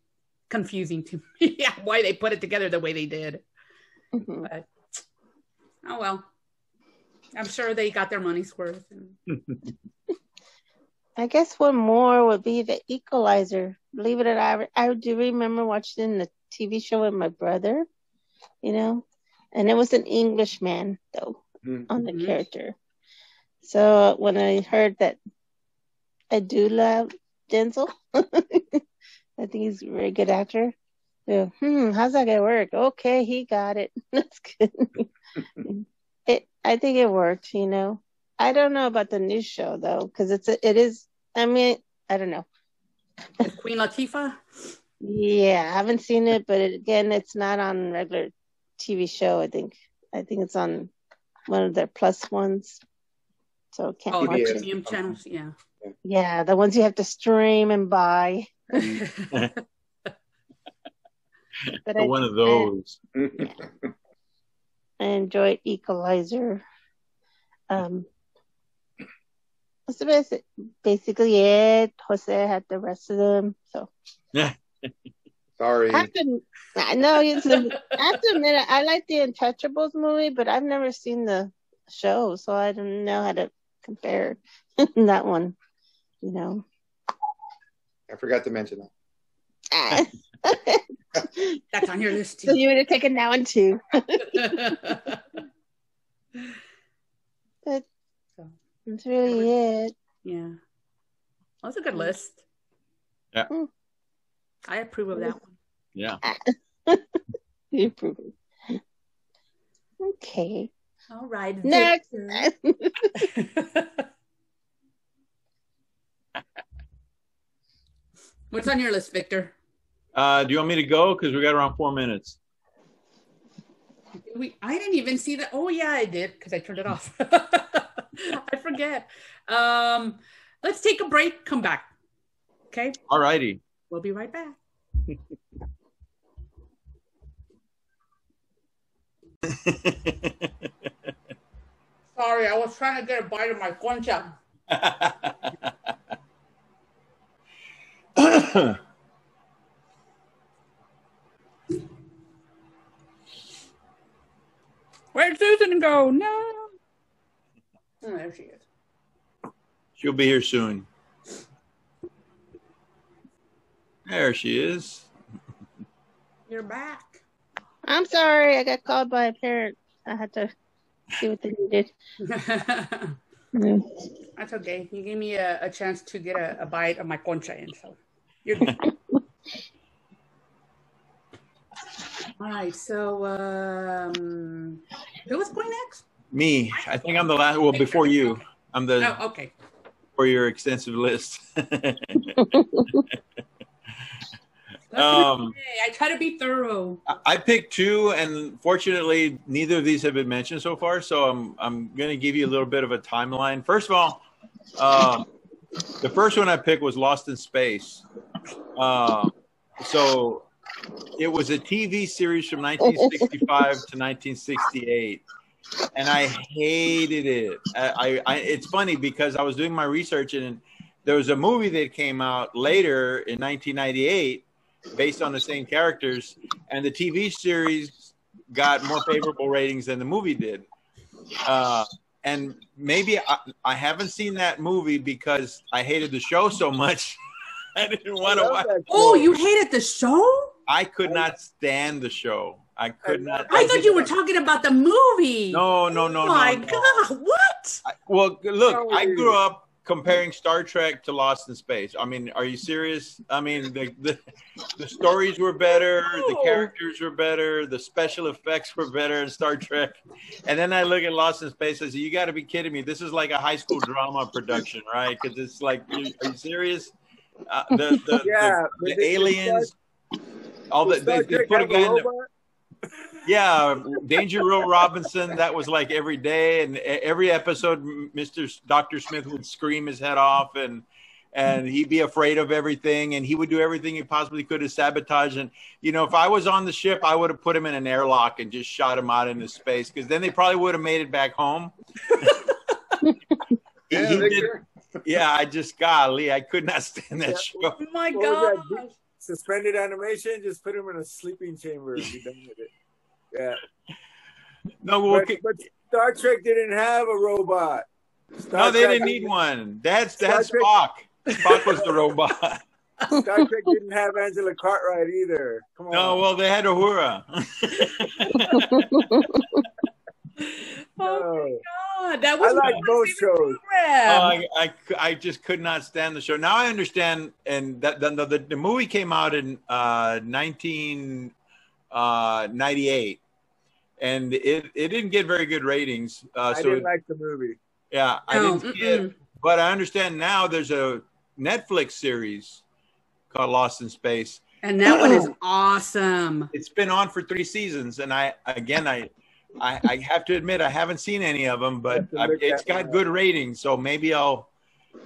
confusing to me yeah, why they put it together the way they did. Mhm. But oh well, I'm sure they got their money's worth. And, I guess one more would be the Equalizer. Believe it or not, I, I do remember watching the TV show with my brother, you know, and it was an Englishman though Mhm. on the Mhm. character. So when I heard that, I do love Denzel. [LAUGHS] I think he's a very good actor. So, hmm, how's that gonna work? Okay, he got it. [LAUGHS] That's good. [LAUGHS] it, I think it worked. You know, I don't know about the new show though, because it's a, it is. I mean, I don't know. Queen Latifah. Yeah, I haven't seen it, but it, again, it's not on regular TV show. I think. I think it's on one of their plus ones. So can't Oh, watch PBS. it. premium channels. Yeah. Yeah, the ones you have to stream and buy. [LAUGHS] Mm. But I, One of those. I enjoyed Equalizer. Um, That's basi- basically it. Jose had the rest of them. So [LAUGHS] Sorry. I have to, I it's a, I have to admit I like the Untouchables movie, but I've never seen the show, so I don't know how to compare [LAUGHS] that one. You know. I forgot to mention that. [LAUGHS] That's on your list so too. you would have taken that one too. But that's really it. yeah. That's a good list. Yeah. Hmm. I approve of that one. Yeah. [LAUGHS] You approve. Okay. All right. Next. Victor. [LAUGHS] What's on your list, Victor? Uh, do you want me to go? Because we got around four minutes. We, I didn't even see that. Oh yeah, I did because I turned it off. [LAUGHS] I forget. Um, let's take a break. Come back. Okay, All righty. we'll be right back. [LAUGHS] Sorry, I was trying to get a bite of my concha. [LAUGHS] Where'd Susan go? No. Oh, there she is. She'll be here soon. There she is. You're back. I'm sorry, I got called by a parent. I had to see what they needed. Mm. [LAUGHS] That's okay. You gave me a, a chance to get a, a bite of my concha in, so you're good. [LAUGHS] All right, so um, who was going next? Me. I think I'm the last. Well, before you. I'm the Oh, okay. for your extensive list. [LAUGHS] Um, okay. I try to be thorough. I- picked two, and fortunately, neither of these have been mentioned so far. So I'm I'm going to give you a little bit of a timeline. First of all, um, the first one I picked was Lost in Space. Uh, so it was a TV series from 1965 to 1968, and I hated it. I, I, I it's funny because I was doing my research and there was a movie that came out later in 1998 based on the same characters, and the TV series got more favorable ratings than the movie did. Uh, and maybe I, I haven't seen that movie because I hated the show so much. [LAUGHS] I didn't want to watch. Oh, you hated the show? I could not stand the show. I could not. I thought you were talking about the movie. No, no, no, Oh no. my no. God! What? I- Well, look, How I grew up comparing Star Trek to Lost in Space. I mean, are you serious? I mean, the the, the stories were better, the characters were better, the special effects were better in Star Trek. And then I look at Lost in Space. I say, "You got to be kidding me! This is like a high school drama production, right? Because it's like, you, are you serious? Uh, the the, Yeah, the, but the they- they aliens." All the, they, they put a guy in the, yeah, Danger Will Robinson. That was like every day, and every episode, Mister Doctor Smith would scream his head off, and and he'd be afraid of everything, and he would do everything he possibly could to sabotage. And you know, if I was on the ship, I would have put him in an airlock and just shot him out into space, because then they probably would have made it back home. [LAUGHS] He- Yeah, he did- yeah, I just golly, I could not stand that show. Oh my What God! That? Suspended animation, just put him in a sleeping chamber and be done with it. Yeah. [LAUGHS] No, well, But, but Star Trek didn't have a robot. Star no, they Trek- didn't need one. That's that's Star Spock. Spock was the robot. [LAUGHS] Star Trek didn't have Angela Cartwright either. Come on. No, well, they had Uhura. [LAUGHS] [LAUGHS] Oh No. God, that I like both shows. Oh. I, I, I just could not stand the show. Now I understand, and that the, the, the movie came out in uh, 1998, and it, it didn't get very good ratings. Uh, I didn't like the movie. yeah, I No, didn't see it, but I understand now. There's a Netflix series called Lost in Space. and that one is [CLEARS THROAT] awesome. It's been on for three seasons, and I again I. I, I have to admit I haven't seen any of them, but Have to I, look it's that got good ratings, so maybe I'll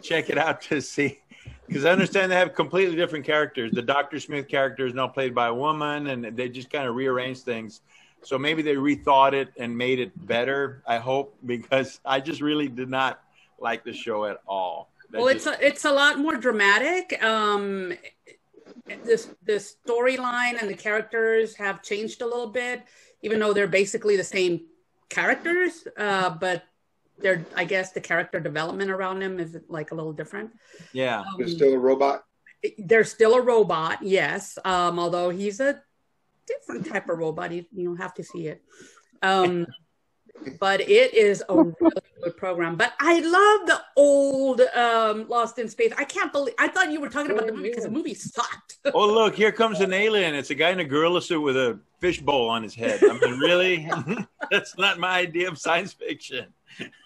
check it out [LAUGHS] to see. Because I understand they have completely different characters. The Doctor Smith character is now played by a woman, and they just kind of rearranged things. So maybe they rethought it and made it better. I hope because I just really did not like the show at all. That well, it's a, it's a lot more dramatic. Um, this the storyline and the characters have changed a little bit, even though they're basically the same characters. Uh, but they're I guess the character development around them is like a little different. yeah. Um, There's still a robot. there's still a robot, yes. Um, although he's a different type of robot. You, you'll have to see it. Um, [LAUGHS] but it is a really good program. But I love the old um, Lost in Space. I can't believe I thought you were talking about the movie because the movie sucked. [LAUGHS] Oh look, here comes an alien. It's a guy in a gorilla suit with a fishbowl on his head. I mean, really? [LAUGHS] That's not my idea of science fiction.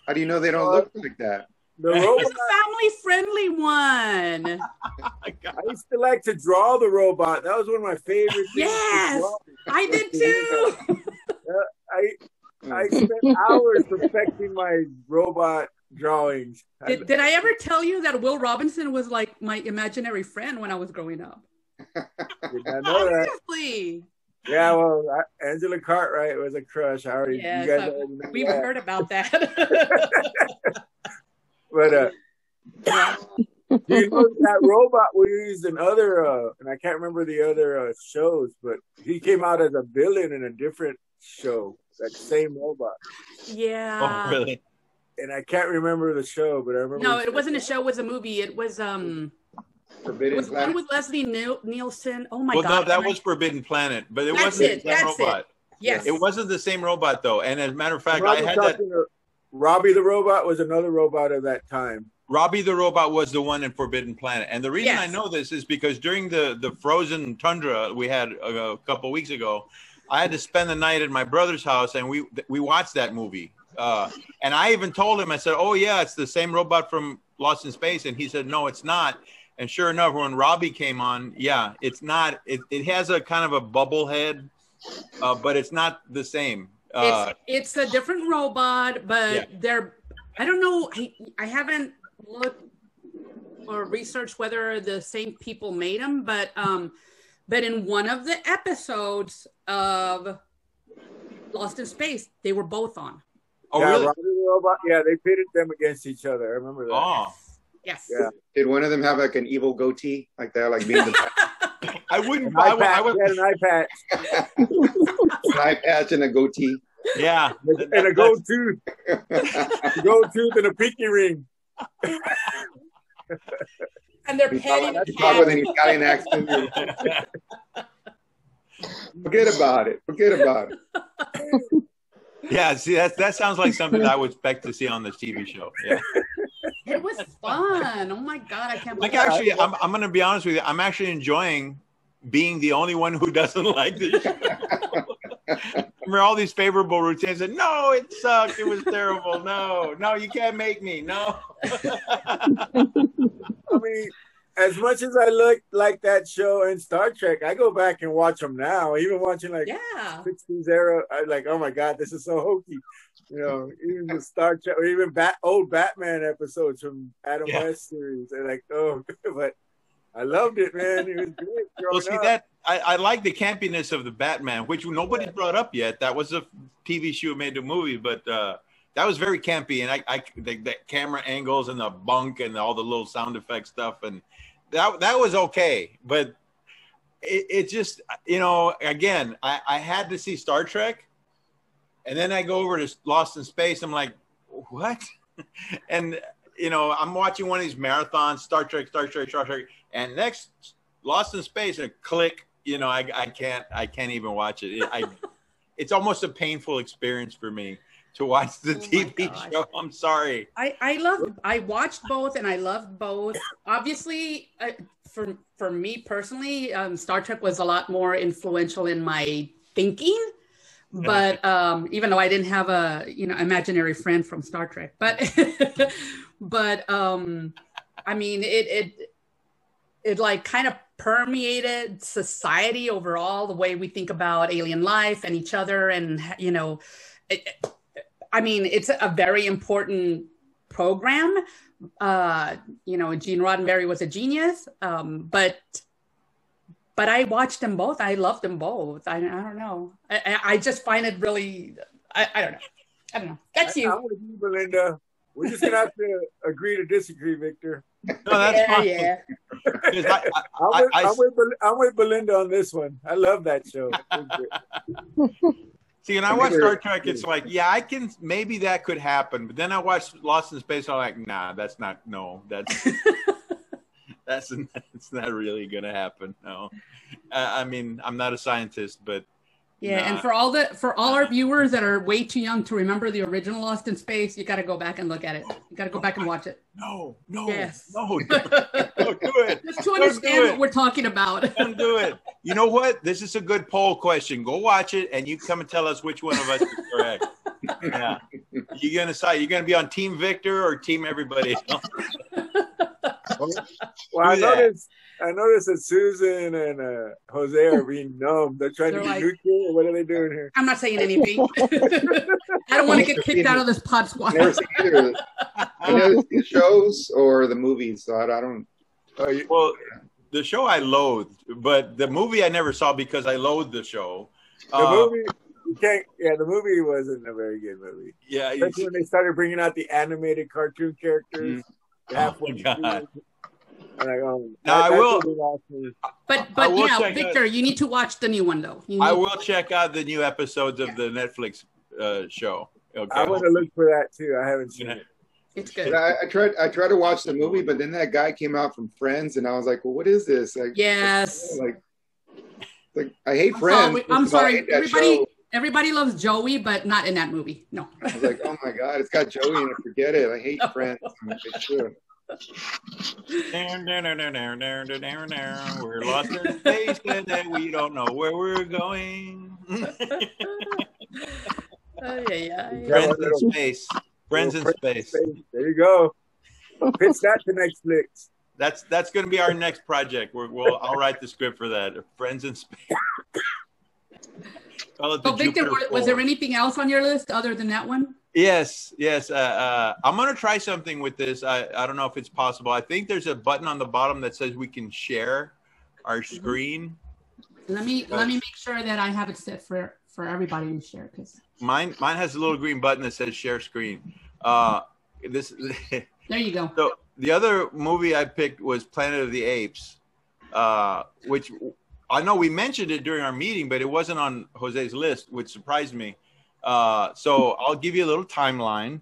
How do you know they don't look like that? The it's robot. a family friendly one. [LAUGHS] I used to like to draw the robot. That was one of my favorite things. to Yes. I did too. I I spent hours perfecting my robot drawings. Did, did I ever tell you that Will Robinson was like my imaginary friend when I was growing up? Did not know that. Yeah, well, I- Angela Cartwright was a crush. I already, Yes, you guys I- already know We've that. heard about that. [LAUGHS] But uh, you know that robot we used in other, uh, and I can't remember the other uh, shows, but he came out as a villain in a different show. That same robot, yeah. Oh, really? and I can't remember the show, but I remember. No, it wasn't a show. It was a movie. It was um. It Forbidden was one Planet. with Leslie Niel- Nielsen. Oh my well, god. Well, no, that am I- was Forbidden Planet, but it That's wasn't it, the same that's it. robot. yes. It wasn't the same robot though. And as a matter of fact, I Robbie had that. to- Robbie the robot was another robot of that time. Robbie the robot was the one in Forbidden Planet, and the reason I know this is because during the the frozen tundra we had a, a couple weeks ago, I had to spend the night at my brother's house, and we we watched that movie. Uh, and I even told him, I said, "Oh yeah, it's the same robot from Lost in Space," and he said, "No, it's not." And sure enough, when Robbie came on, yeah, it's not. It, it has a kind of a bubble head, uh, but it's not the same. Uh, it's it's a different robot, but Yeah. they're I don't know. I I haven't looked or researched whether the same people made them, but um, but in one of the episodes of Lost in Space, they were both on. oh yeah, really? Robbie the robot. Yeah, they pitted them against each other. I remember that. Oh, Yes. Yeah. Did one of them have like an evil goatee like that, like being the [LAUGHS] I wouldn't. An I, would- I patch, would, had an eye patch [LAUGHS] an eye patch and a goatee? yeah. and a gold tooth, gold tooth, and a pinky ring. And they're He petting talk with an. Italian accent. Forget about it. Forget about it. [LAUGHS] Yeah, see that that sounds like something I would expect to see on the TV show. Yeah. [LAUGHS] It was fun. Oh my god, I can't Like believe actually, I'm I'm gonna be honest with you. I'm actually enjoying being the only one who doesn't [LAUGHS] like this show. [LAUGHS] Remember all these favorable routines? And no, it sucked. It was terrible. No, no, you can't make me. No. I mean, as much as I look like that show in Star Trek, I go back and watch them now. Even watching like Yeah. 60s era, I'm like, oh my god, this is so hokey. You know, even the Star Trek or even Bat, old Batman episodes from Adam Yeah. West series. They're like, oh, [LAUGHS] but I loved it, man. It was great. Well, see up. that I, I like the campiness of the Batman, which nobody brought up yet. That was a TV show made a movie, but uh, that was very campy, and I, I the, the camera angles and the bunk and all the little sound effect stuff, and that that was okay. But it, it just you know again, I, I had to see Star Trek, and then I go over to Lost in Space. I'm like, what? [LAUGHS] and you know, I'm watching one of these marathons, Star Trek, Star Trek, Star Trek, and next Lost in Space, and click. You know, I, I can't I can't even watch it. it I, [LAUGHS] it's almost a painful experience for me to watch the Oh TV show. I'm sorry. I I loved I watched both and I loved both. Obviously, I, for for me personally, um, Star Trek was a lot more influential in my thinking. But um, even though I didn't have a you know imaginary friend from Star Trek, but [LAUGHS] but um, I mean it it it like kind of permeated society overall the way we think about alien life and each other and you know it, I mean, it's a very important program. Uh, you know, Gene Roddenberry was a genius, um, but but I watched them both. I loved them both. I, I don't know. I, I- I just find it really. I, I don't know. I don't know. That's you. I'm with you, Belinda. We're just gonna have to agree to disagree, Victor. No, that's yeah, fine. yeah. 'Cause I- I- [LAUGHS] I'm with, I- I, am with, Bel- I'm with Belinda on this one. I love that show. [LAUGHS] See, when I watch Star Trek, it's like, yeah, I can maybe that could happen, but then I watch Lost in Space. I'm like, nah, that's not. No, that's [LAUGHS] that's that's not really gonna happen. No, I, I mean, I'm not a scientist, but Yeah, and for all the for all our viewers that are way too young to remember the original Lost in Space, you got to go back and look at it. You got to go back and watch it. no, no, Yes. no, [LAUGHS] don't, don't it. Just to understand what we're talking about. Don't do it. You know what? This is a good poll question. Go watch it, and you come and tell us which one of us is correct. [LAUGHS] Yeah, you're gonna say you're gonna be on Team Victor or Team everybody else. [LAUGHS] Well, I Do noticed. I noticed that Susan and uh, Jose are being numb. They're trying They're to be like- neutral. What are they doing here? I'm not saying anything. [LAUGHS] [LAUGHS] I don't want to get kicked out of this pod squad. Never seen either. the- I never seen the shows or the movies, so I, I don't. Oh, you, Well, the show I loathed, but the movie I never saw because I loathed the show. the Uh, movie. Can't. Yeah, the movie wasn't a very good movie. Yeah, Especially when they started bringing out the animated cartoon characters. Oh, halfway my God. through. I'm Like, um, Now, I that's will- what they. But I but will yeah, check Victor, you need to watch the new one though. You I need- will check out the new episodes of the Netflix uh, show. Okay. I want to look for that too. I haven't seen it. It's good. I, I tried. I tried to watch the movie, but then that guy came out from Friends, and I was like, "Well, what is this?" Like, Yes. like, like I hate I'm Friends. sorry- I'm First of all, I sorry, everybody- show. Everybody loves Joey, but not in that movie. No. I was like, "Oh my god, it's got Joey in it. Forget it. I hate [LAUGHS] Friends." I'm like, "It's true." We're lost in space and we don't know where we're going. Oh, yeah, yeah. Friends in space. Friends in space. There you go. Pitch that to Netflix. That's that's going to be our next project. We're, we'll I'll write the script for that. Friends in space. So, Victor, was, was there anything else on your list other than that one? Yes, yes. Uh, uh, I'm going to try something with this. I, I don't know if it's possible. I think there's a button on the bottom that says we can share our Mm-hmm. screen. Let me let me make sure that I have it set for for everybody to share because Mine mine has a little green button that says share screen. Uh, this [LAUGHS] there you go. so the other movie I picked was Planet of the Apes, uh, which I know we mentioned it during our meeting, but it wasn't on Jose's list, which surprised me. Uh, so I'll give you a little timeline.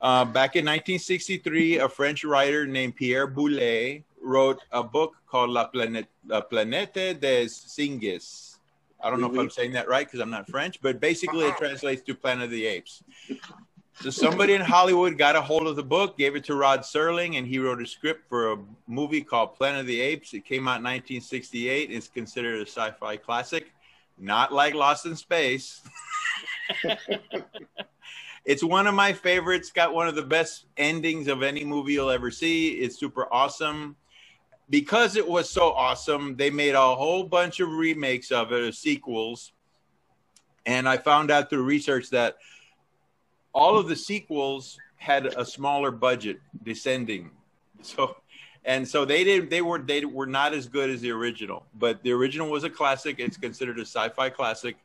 Uh, back in 1963, a French writer named Pierre Boulle wrote a book called La Planète, La Planète des Singes. I don't know if I'm saying that right because I'm not French, but basically it translates to Planet of the Apes. So somebody in Hollywood got a hold of the book, gave it to Rod Serling, and he wrote a script for a movie called Planet of the Apes. It came out in 1968. It's considered a sci-fi classic, not like Lost in Space. it's one of my favorites. Got one of the best endings of any movie you'll ever see. It's super awesome. Because it was so awesome, they made a whole bunch of remakes of it, or sequels. And I found out through research that all of the sequels had a smaller budget descending so and so they did they were they were not as good as the original but the original was a classic. It's considered a sci-fi classic.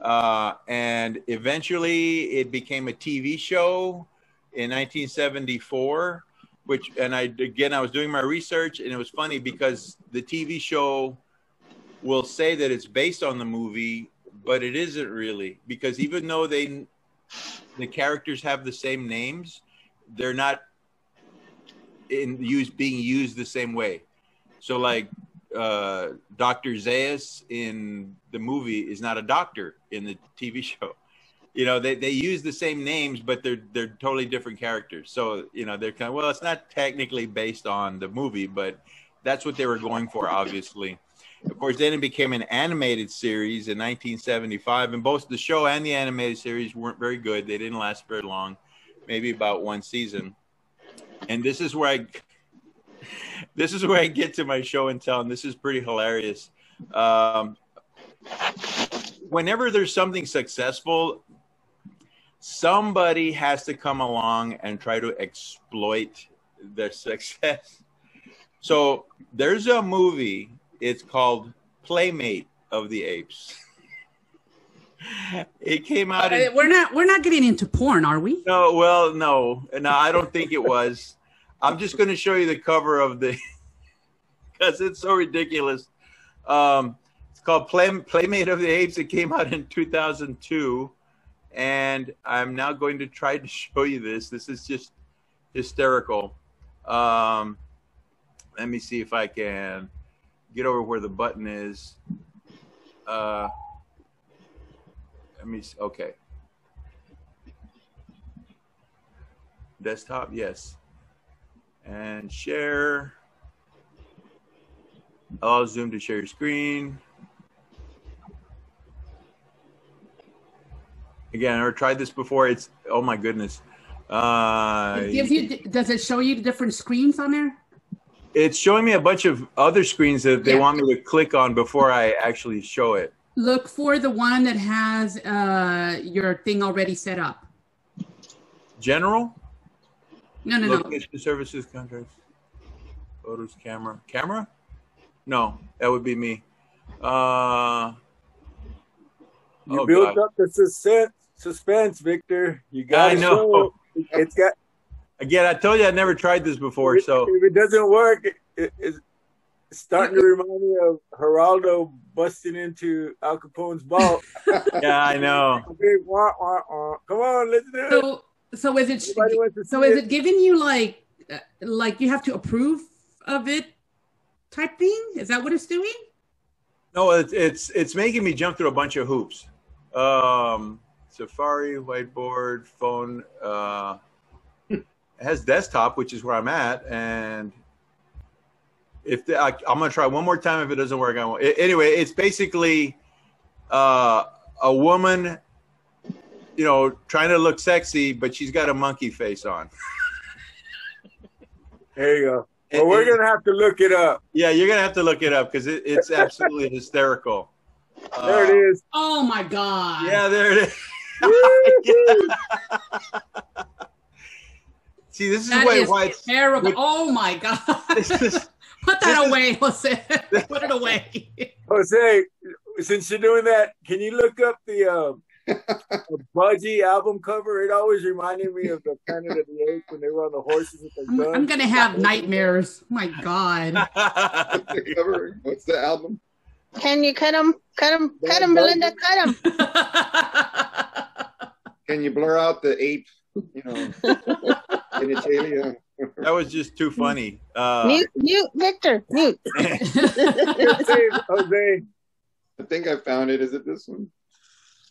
Uh, and eventually it became a tv show in 1974 which and i again i was doing my research and it was funny because the tv show will say that it's based on the movie but it isn't really because even though they the characters have the same names, they're not in use being used the same way. So like uh, Dr. Zaius in the movie is not a doctor in the TV [LAUGHS] show. You know, they, they use the same names, but they're they're totally different characters. So, you know, they're kind of well, it's not technically based on the movie, but that's what they were going for, obviously. Of course, then it became an animated series in 1975, and both the show and the animated series weren't very good. They didn't last very long, maybe about one season. And this is where I, this is where I get to my show and tell, and this is pretty hilarious. Um, whenever there's something successful, somebody has to come along and try to exploit their success. So there's a movie it's called Playmate of the Apes. [LAUGHS] It came out. Uh, In, we're not we're not getting into porn, are we? no, well, no, no, I don't think it was. I'm just going to show you the cover of the [LAUGHS] because it's so ridiculous. Um, it's called Play, Playmate of the Apes. It came out in 2002, and I'm now going to try to [LAUGHS] show you this. This is just hysterical. Um, let me see if I can get over where the button is. Uh, let me. s- Okay. Desktop, yes. And share. Allow Zoom to share your screen. Again, I never tried this before. It's oh my goodness. Uh, It gives you. Does it show you the different screens on there? it's showing me a bunch of other screens that they Yeah. want me to click on before I actually show it. Look for the one that has uh, your thing already set up. General, No, no, no. location services contracts, photos, camera, camera. No, that would be me. Uh, You Oh, built God. up the suspense, suspense, Victor. You got I to know. show. it. It's got. again, I told you I'd never tried this before, if, so if it doesn't work, it, it, it's starting to remind me of Geraldo busting into Al Capone's vault. [LAUGHS] yeah, I know. Wah, wah, wah. Come on, let's do it. So, so is it? Everybody wants to So is it giving you like, uh, like you have to approve of it, type thing? Is that what it's doing? No, it's it's it's making me jump through a bunch of hoops. Um, Safari, whiteboard, phone. Uh, [LAUGHS] it has desktop, which is where I'm at, and if the, I, I'm gonna try one more time. If it doesn't work, I won't. A- Anyway, it's basically uh, a woman, you know, trying to look sexy, but she's got a monkey face on. [LAUGHS] There you go. Well, we're gonna have to look it up. Yeah, you're gonna have to look it up because it, it's [LAUGHS] absolutely hysterical. Uh, There it is. Oh my god! Yeah, there it is. [LAUGHS] See, this is That why, is why it's terrible. with- oh my god! this is, Put this that is- away, Jose. [LAUGHS] Put it away. Jose, since you're doing that, can you look up the uh, the Budgie album cover? It always reminded me of the Planet of the Apes when they were on the horses with their I'm, guns. I'm gonna have nightmares. Oh my god. [LAUGHS] What's the? What's the album? Can you cut him? Cut him? Cut him, Belinda. Cut him. [LAUGHS] Can you blur out the ape? You know, genitalia. That was just too funny. Uh, Mute, mute, Victor. Mute. [LAUGHS] Jose. I think I found it. Is it this one?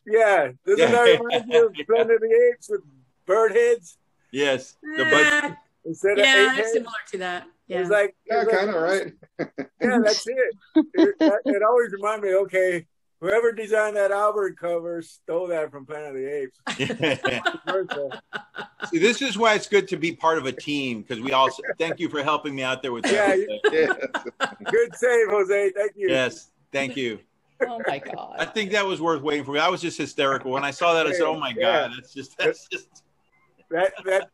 Yeah, doesn't Yeah. that remind you of [LAUGHS] Planet of the Apes with bird heads yes, the bud- yeah, instead of yeah, ape heads? similar to that. It was Yeah. like Yeah, kind of like- right. Yeah, that's it. It, that, it always reminded me. Okay, whoever designed that Albert cover stole that from Planet of the Apes. First of all. See, this is why it's good to be part of a team because we all thank you for helping me out there with that. you- [LAUGHS] Yes. Good save, Jose. Thank you. yes, thank you. Oh my god! I think that was worth waiting for. I was just hysterical when I saw that. I said, "Oh my Yeah. god, that's just that's just." That, that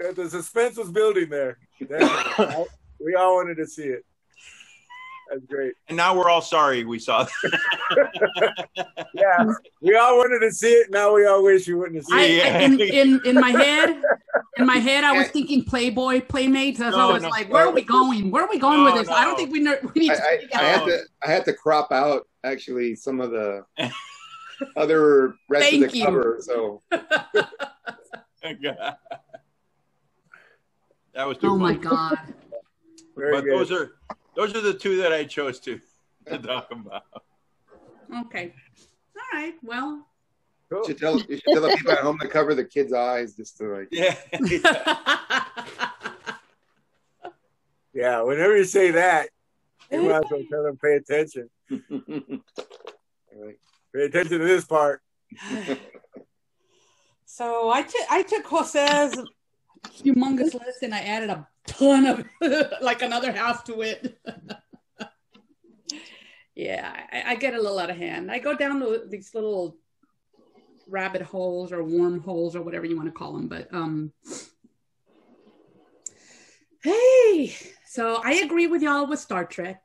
that the suspense was building there. Definitely. [LAUGHS] we all wanted to see it. That's great. And now we're all sorry we saw that. [LAUGHS] Yeah, we all wanted to see it. Now we all wish we wouldn't have seen I, it. I, in, in in my head, in my head, I was [LAUGHS] thinking Playboy Playmates. As I was no. like, where are we going? Where are we going No, with this? I don't think we, know, we need I, to. I, take I had to I had to crop out actually some of the [LAUGHS] other rest of the you. cover. So that was too oh my god. Very but good. those are those are the two that I chose to, to talk about. Okay. All right. Well. Cool. you should tell you should tell the people at home to cover the kids' eyes just to like Yeah. [LAUGHS] Yeah, whenever you say that, you might as well tell them pay attention. [LAUGHS] like, Pay attention to this part. [LAUGHS] So I took I took Jose's humongous list and I added a ton of [LAUGHS] like another half to it. [LAUGHS] yeah, I, I get a little out of hand. I go down to these little rabbit holes or worm holes or whatever you want to call them. But um, hey, so I agree with y'all with Star Trek.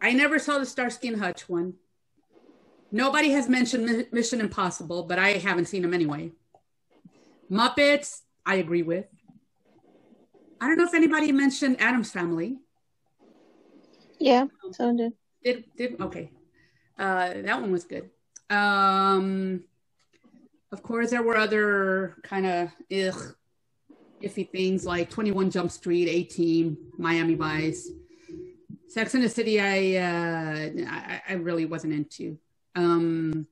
I never saw the Starsky and Hutch one. Nobody has mentioned Mi- Mission Impossible, but I haven't seen them anyway. Muppets, I agree with. I don't know if anybody mentioned Addams Family. Yeah, so did. Did did okay. Uh, that one was good. Um, of course, there were other kind of ugh, iffy things like Twenty One Jump Street, Eighteen, Miami Vice, Sex in the City. I uh, I, I really wasn't into. Um,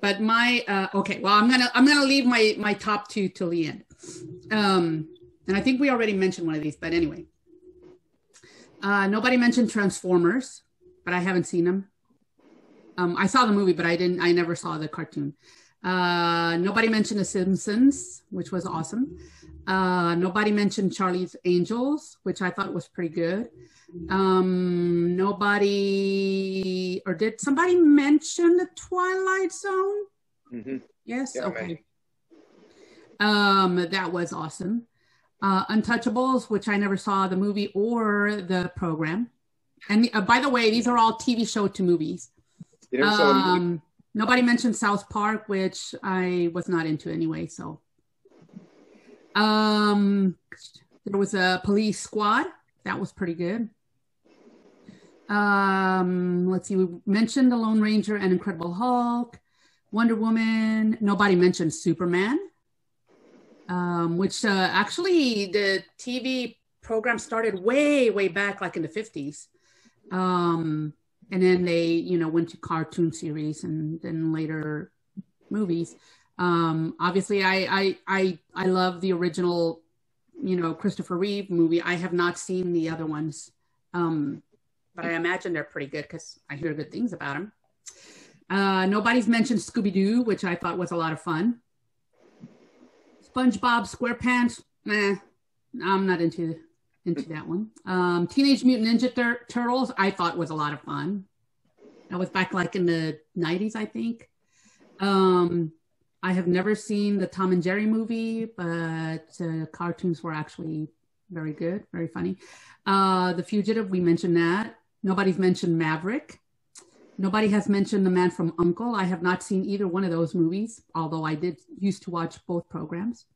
but my uh, okay, well, I'm gonna I'm gonna leave my my top two till the end. Um, and I think we already mentioned one of these, but anyway. Uh, nobody mentioned Transformers, but I haven't seen them. Um, I saw the movie, but I didn't. I never saw the cartoon. Uh, nobody mentioned The Simpsons, which was awesome. Uh, nobody mentioned Charlie's Angels, which I thought was pretty good. Um, nobody, or did somebody mention The Twilight Zone? Mhm. Yes. Yeah, okay. Um, that was awesome. Uh, Untouchables, which I never saw the movie or the program. And uh, by the way, these are all TV show to movies. You never saw the movie? Um, nobody mentioned South Park, which I was not into anyway. So, um, there was a Police Squad that was pretty good. Um, let's see, we mentioned the Lone Ranger and Incredible Hulk, Wonder Woman. Nobody mentioned Superman, um, which uh, actually the TV program started way, way back, like in the fifties. Um, and then they, you know, went to cartoon series and then later movies. Um, obviously, I, I, I, I love the original, you know, Christopher Reeve movie. I have not seen the other ones. Um, but I imagine they're pretty good because I hear good things about them. Uh, nobody's mentioned Scooby Doo, which I thought was a lot of fun. SpongeBob SquarePants, nah, I'm not into into that one. Um, Teenage Mutant Ninja Tur- Turtles, I thought was a lot of fun. That was back like in the 90s, I think. Um, I have never seen the Tom and Jerry movie, but uh, cartoons were actually very good, very funny. Uh, the Fugitive, we mentioned that. Nobody's mentioned Maverick. Nobody has mentioned The Man from Uncle. I have not seen either one of those movies, although I did used to watch both programs.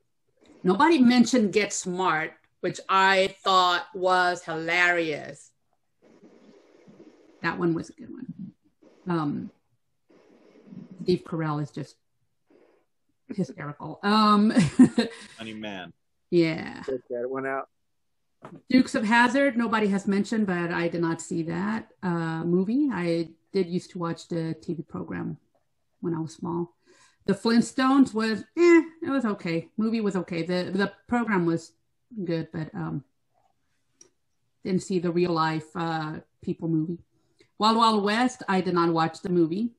Nobody mentioned Get Smart, which I thought was hilarious. That one was a good one. Um, Steve Carell is just hysterical. Um, [LAUGHS] Funny man. yeah. Check that one out. Dukes of Hazzard, nobody has mentioned, but I did not see that uh, movie. I did used to watch the TV program when I was small. The Flintstones was, eh, it was okay. Movie was okay. The the program was good, but um, didn't see the real life uh, people movie. Wild Wild West, I did not watch the movie,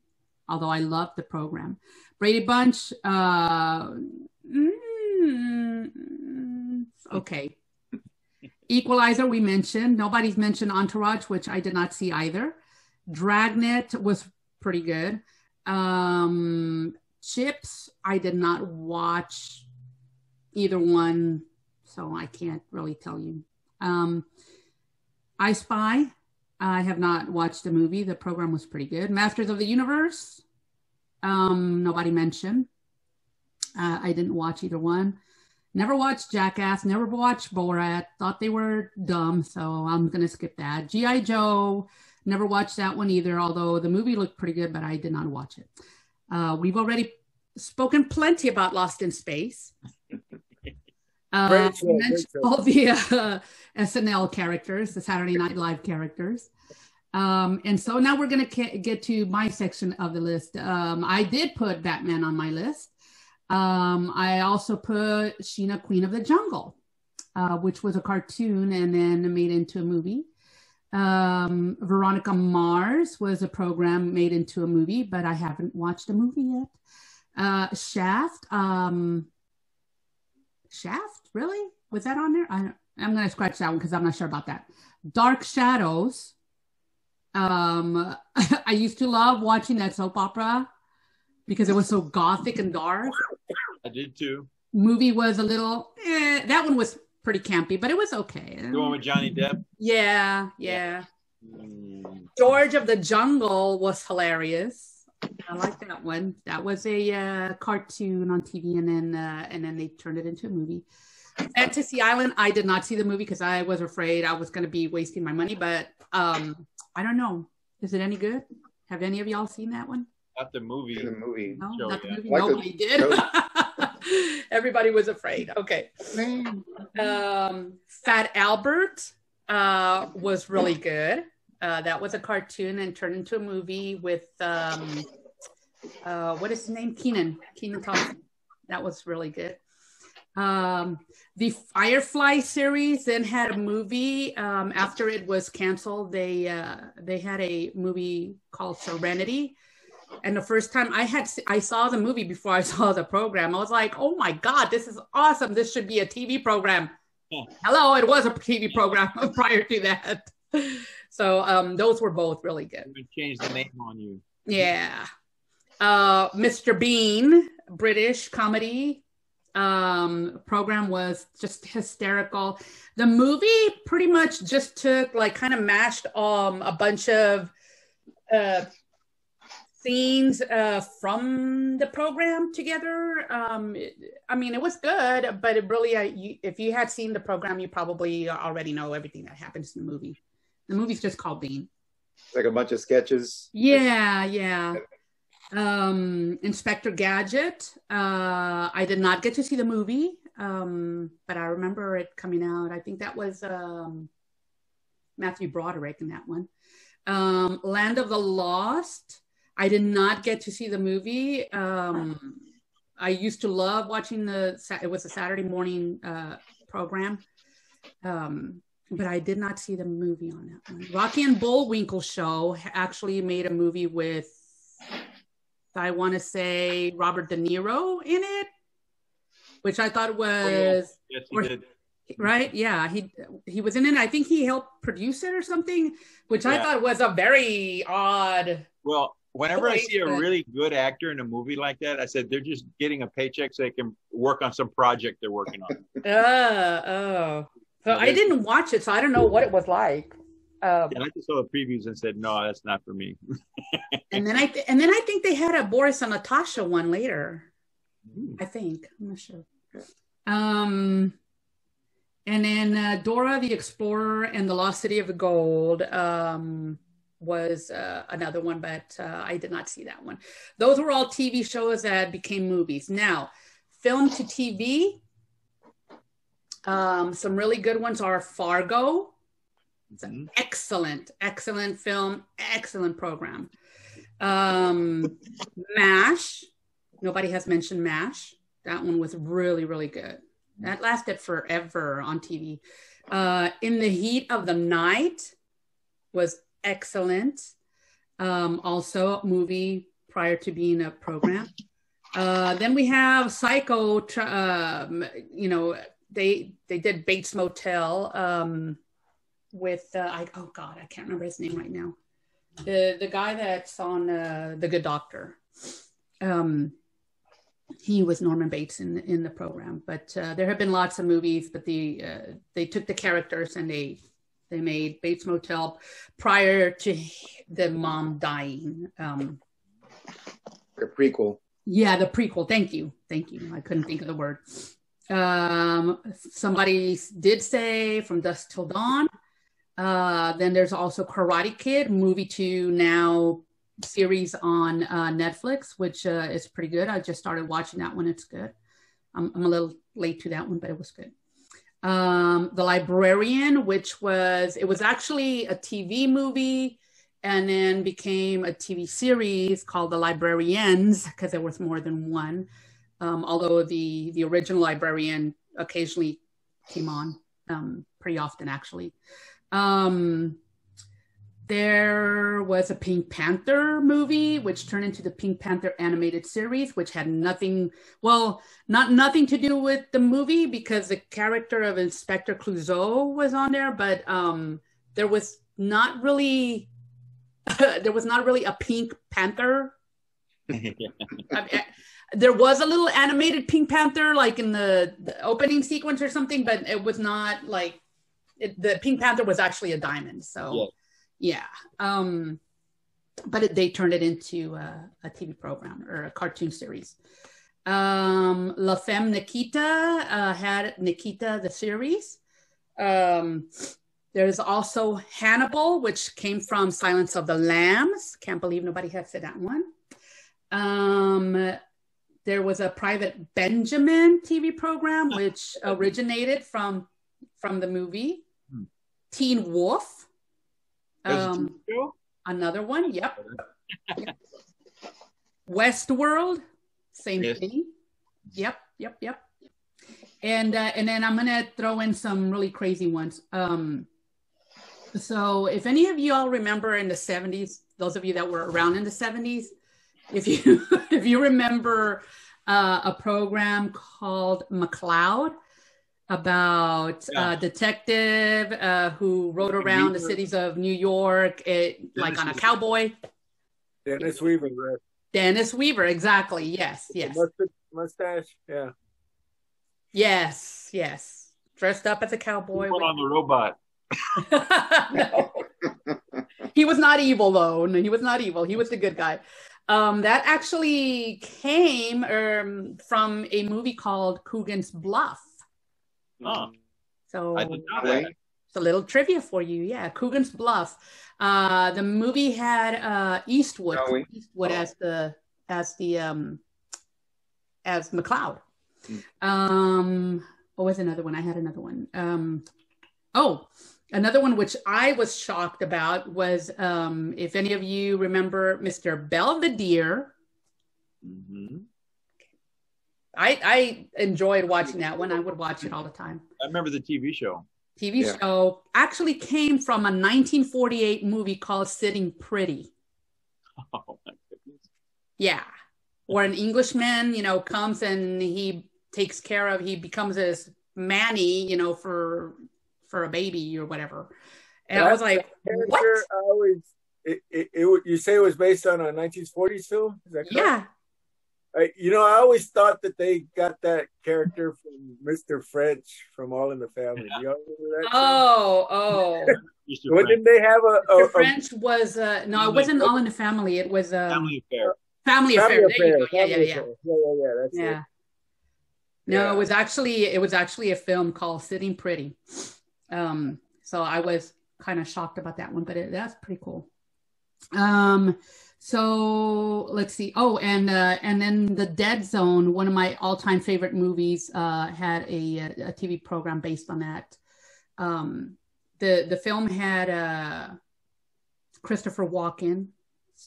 although I loved the program. Brady Bunch, uh, mm, okay. Equalizer, we mentioned. Nobody's mentioned Entourage, which I did not see either. Dragnet was pretty good. Um, Chips, I did not watch either one, so I can't really tell you. Um, I Spy, I have not watched the movie. The program was pretty good. Masters of the Universe, um, nobody mentioned. Uh, I didn't watch either one. Never watched Jackass, never watched Borat, thought they were dumb, so I'm to skip that. G.I. Joe, never watched that one either, although the movie looked pretty good, but I did not watch it. Uh, we've already spoken plenty about Lost in Space. Uh, Great show, we great mentioned show. all the uh, SNL characters, the Saturday Night Live characters. Um, and so now we're going to get to my section of the list. Um, I did put Batman on my list. Um, I also put Sheena, Queen of the Jungle, uh, which was a cartoon and then made into a movie. Um, Veronica Mars was a program made into a movie, but I haven't watched a movie yet. Uh, Shaft, um, Shaft, really? Was that on there? I, I'm going to scratch that one because I'm not sure about that. Dark Shadows. Um, [LAUGHS] I used to love watching that soap opera because it was so gothic and dark. I did too. Movie was a little, eh, that one was pretty campy, but it was okay. The one with Johnny Depp. Yeah, yeah. Mm, George of the Jungle was hilarious. I like that one. That was a uh, cartoon on TV, and then uh, and then they turned it into a movie. Fantasy Island. I did not see the movie because I was afraid I was going to be wasting my money. But um, I don't know. Is it any good? Have any of y'all seen that one? Not the movie. the movie. No, Show, not the yeah. movie. Like the Nobody did. [LAUGHS] Everybody was afraid. Okay. Um, Fat Albert uh, was really good. Uh, that was a cartoon and turned into a movie with um, uh, what is his name? Kenan. Kenan Thompson. That was really good. Um, the Firefly series then had a movie. Um, after it was canceled, they uh, they had a movie called Serenity. And the first time I had I saw the movie before I [LAUGHS] saw the program, I was like, "Oh my god, this is awesome! This should be a TV program." Yeah. Hello, it was a TV program [LAUGHS] prior to that. So um, those were both really good. Change the name on you. Yeah. Uh, Mr. Bean, British comedy um, program was just hysterical. The movie pretty much just took like kind of mashed um, a bunch of uh, scenes uh, from the program together. Um, it- I mean, it was good, but it really, uh, you, if you had seen the program, you probably already know everything that happens in the movie. The movie's just called Bean. Like a bunch of sketches. Yeah, yeah. Um, Inspector Gadget. Uh, I did not get to see the movie, um, but I remember it coming out. I think that was um, Matthew Broderick in that one. Um, Land of the Lost. I did not get to see the movie. Um, I used to love watching the. It was a Saturday morning uh, program. Um, but I did not see the movie on that one. Rocky and Bullwinkle show actually made a movie with, I want to say Robert De Niro in it, which I thought was Yes, he Or- did. right. Yeah, he he was in it. I think he helped produce it or something, which I thought was a very odd. Well, whenever I see a really good actor in a movie like that, I said they're just getting a paycheck so they can work on some project they're working on. Uh, oh. So I didn't watch it, so I don't know what it was like. Um, And I just saw the previews and said, no, that's not for me. [LAUGHS] and then I th- and then I think they had a Boris and Natasha one later. I think I'm not sure. Um, and then uh, Dora the Explorer and the Lost City of the Gold um, was uh, another one, but uh, I did not see that one. Those were all TV shows that became movies. Now, film to TV. Um, some really good ones are Fargo. It's an excellent, excellent film, excellent program. Um, MASH. Nobody has mentioned MASH. That one was really, really good. That lasted forever on TV. Uh, In the Heat of the Night was excellent. Um, also, a movie prior to being a program. Uh, then we have Psycho. Um, you know, they they did Bates Motel um, with uh, I, oh god, I can't remember his name right now. The the guy that's on uh, The Good Doctor. Um, he was Norman Bates in in the program. But uh, there have been lots of movies, but the uh, they took the characters and they they made Bates Motel prior to the mom dying. Um, A prequel. yeah, the prequel. Thank you, thank you. I couldn't think of the word. Um, somebody did say From Dusk Till Dawn. Uh, then there's also Karate Kid, movie two now series on uh, Netflix, which uh, is pretty good. I just started watching that one. It's good. I'm, I'm a little late to that one, but it was good. Um, the Librarian, which was it was actually a TV movie and then became a TV series called The Librarians because there was more than one. Um, although the the original Librarian occasionally came on um, pretty often, actually. Um, there was a Pink Panther movie, which turned into the Pink Panther animated series, which had nothing, well, not nothing to do with the movie because the character of Inspector Clouseau was on there, but um, there was not really, [LAUGHS] there was not really a Pink Panther. [LAUGHS] I mean, there was a little animated Pink Panther, like in the, the opening sequence or something, but it was not like it, the Pink Panther was actually a diamond. So, yeah. Um, but it, they turned it into a, a TV program or a cartoon series. Um, La Femme Nikita uh, had Nikita the series. Um, there's also Hannibal, which came from Silence of the Lambs. Can't believe nobody has said that one. Um, there was a Private Benjamin TV program, [LAUGHS] which originated from from the movie Hmm. Teen Wolf. Um, another one, yep. [LAUGHS] [LAUGHS] Westworld, same Yes. thing. Yep, yep, yep. And uh, and then I'm gonna throw in some really crazy ones. Um, so if any of you all remember in the 70s, those of you that were around in the 70s, if you [LAUGHS] if you remember uh, a program called McCloud about Yeah. a detective uh, who rode around the cities of New York, it, like on a cowboy. Dennis Weaver, right? Dennis Weaver, exactly. Yes, yes, Mustache, mustache. Yeah. yes, yes. Dressed up as a cowboy. Put on the robot. [LAUGHS] no. [LAUGHS] he was not evil though. No, he was not evil. He was the good guy. Um, that actually came um, from a movie called Coogan's Bluff. Oh, So I did not Right? know it's a little trivia for you. Yeah, Coogan's Bluff. Uh, the movie had uh, Eastwood, No, we- Eastwood as the as the um, as McCloud. Hmm. Um, what was another one? I had another one. Um, oh, another one which I was shocked about was um, if any of you remember Mr. Belvedere. Mhm. I I enjoyed watching that one. I would watch it all the time. I remember the TV show. TV Yeah. show actually came from a 1948 movie called Sitting Pretty. [LAUGHS] Oh my goodness. Yeah. Where an Englishman, you know, comes and he takes care of, he becomes this manny, you know, for for a baby or whatever. And I was like, what? I always. It, it, it, you say it was based on a 1940s film? Is that correct? Yeah. I, you know, I always thought that they got that character from Mr. French from All in the Family. Do y'all remember that? Oh, oh. Mr. Well, Frank, didn't they have a, a, Mr. a French was uh no, it wasn't all in the family. It was um, Family Affair. family, family affair. There you affair? go. Yeah, yeah, yeah. affair. Yeah, yeah, yeah. That's Yeah. it. No, Yeah. it was actually it was actually a film called Sitting Pretty. Um, so I was kind of shocked about that one, but it, that's pretty cool. Um, so let's see. Oh, and uh, and then the Dead Zone, one of my all-time favorite movies, uh, had a, a TV program based on that. Um, the the film had uh, Christopher Walken,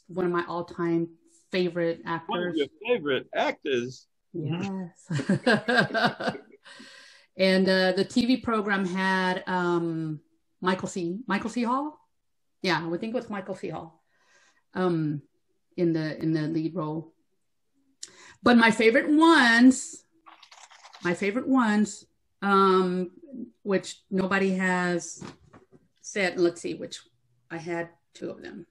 one of my all-time favorite One of actors. your favorite actors. Yes. [LAUGHS] [LAUGHS] and uh, the TV program had um, Michael C. Michael C. Hall. Yeah, I would think it was Michael C. Hall um, in the in the lead role. But my favorite ones, my favorite ones, um, which nobody has said. Let's see, which I had two of them.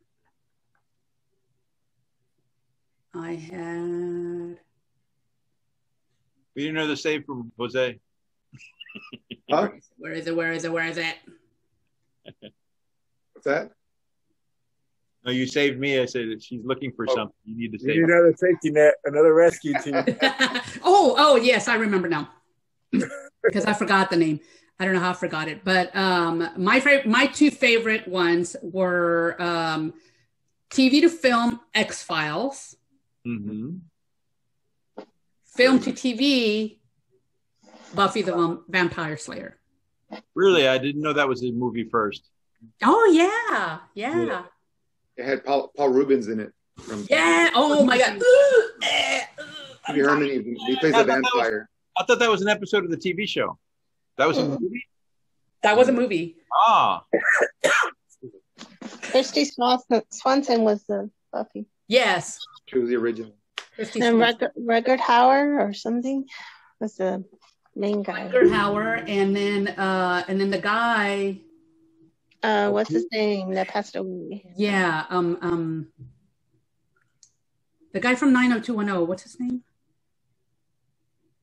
I had. We didn't know the save from Jose. Huh? Where is it? Where is it? Where is it? What's that? No, you saved me. I said she's looking for Oh. something. You need to You need save. another safety net, another rescue team. [LAUGHS] oh, oh, yes, I remember now. [LAUGHS] Because I forgot the name. I don't know how I forgot it. But um, my favorite, my two favorite ones were um, TV to film X Files, mm-hmm. film to TV Buffy the Vam- Vampire Slayer. Really, I didn't know that was a movie first. Oh yeah, yeah, Yeah. It had Paul, Paul Reubens in it. From yeah. Oh my god. Pee Wee Herman. He, he plays a vampire. I thought that was an episode of the TV show. That was a movie. That was a movie. Ah, [COUGHS] Kristy Swanson, Swanson was the Buffy. Yes. She was the original. Kristy And Swanson. Rutger, Rutger Hauer or something was the main guy. Hauer, and then uh, and then the guy. Uh, what's his name that passed away? Yeah, um, um, the guy from 90210, what's his name?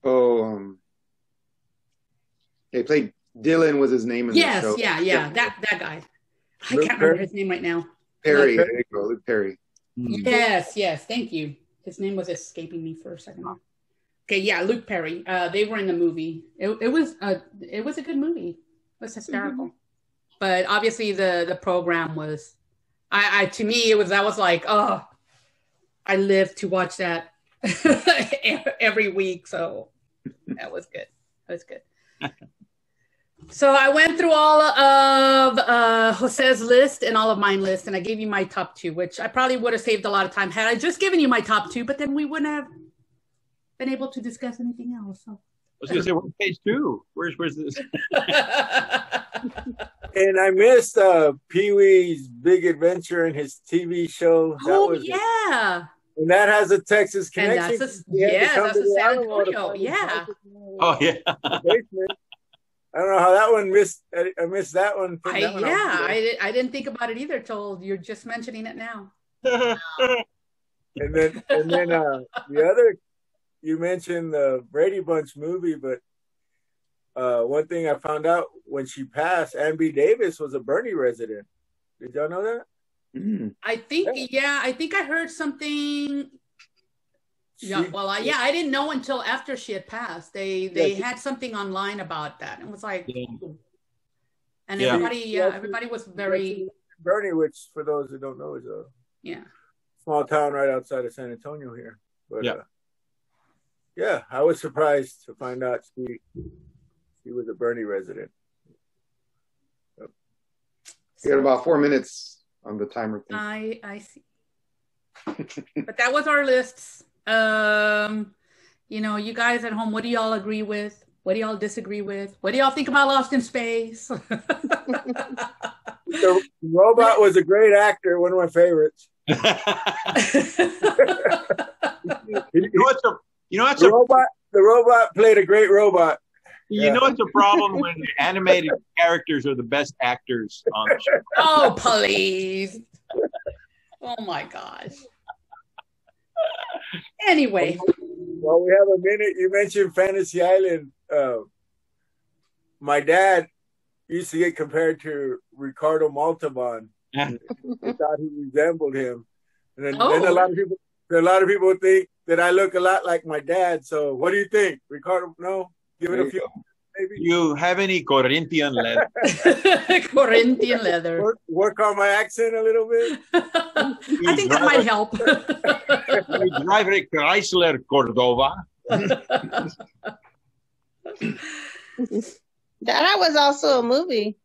Oh, um, he played Dylan was his name in Yes, the show. yeah, yeah, that that guy. I Luke can't remember Perry? his name right now. Perry. Luke There you go, Luke Perry. Yes, yes. Thank you. His name was escaping me for a second. Okay, yeah, Luke Perry. Uh, they were in the movie. It, it was a it was a good movie. It was hysterical, but obviously the the program was. I, I to me it was that was like oh, I live to watch that [LAUGHS] every week. So that was good. That was good. So I went through all of uh, Jose's list and all of mine list, and I gave you my top two, which I probably would have saved a lot of time had I just given you my top two, but then we wouldn't have been able to discuss anything else. So. I was gonna say, where's page two? Where's where's this? [LAUGHS] And I missed uh, Pee Wee's Big Adventure and his TV show. That oh was yeah, and that has a Texas and connection. that's a, He had to yeah, that's a San Antonio. Yeah, Oh yeah. I don't know how that one missed. I I missed that one. I, that one yeah. I, di- I didn't think about it either till you're just mentioning it now. and then and then uh, the other you mentioned the Brady Bunch movie, but uh, one thing I found out when she passed, Ann B. Davis was a Boerne resident. Did y'all know that? Mm. I think yeah, I think I heard something. Yeah, well, I, yeah, I didn't know until after she had passed. They they she- had something online about that, and it was like, Yeah. and everybody, yeah, Yeah. everybody was very, Boerne, which for those who don't know is a yeah. small town right outside of San Antonio here. But Yeah. uh, yeah, I was surprised to find out she she was a Boerne resident. We got about four minutes on the timer thing. I I see. but that was our lists. Um, you know, you guys at home, what do y'all agree with? What do y'all disagree with? What do y'all think about Lost in Space? The robot was a great actor, one of my favorites. you know what's a you know what's The a robot, the robot played a great robot. you Yeah. know it's a problem when the animated [LAUGHS] characters are the best actors on the show. [LAUGHS] oh, please. Oh my gosh. Anyway, Well, we have a minute. You mentioned Fantasy Island. Uh, my dad used to get compared to Ricardo Montalban. [LAUGHS] they thought he resembled him, and then, then a Oh. lot of people, a lot of people think that I look a lot like my dad. So, what do you think, Ricardo? No, give it a few, maybe. You have any Corinthian leather? [LAUGHS] [LAUGHS] Corinthian leather. Work, work on my accent a little bit. [LAUGHS] I think that might help. You drive a Chrysler Cordoba. That was also a movie.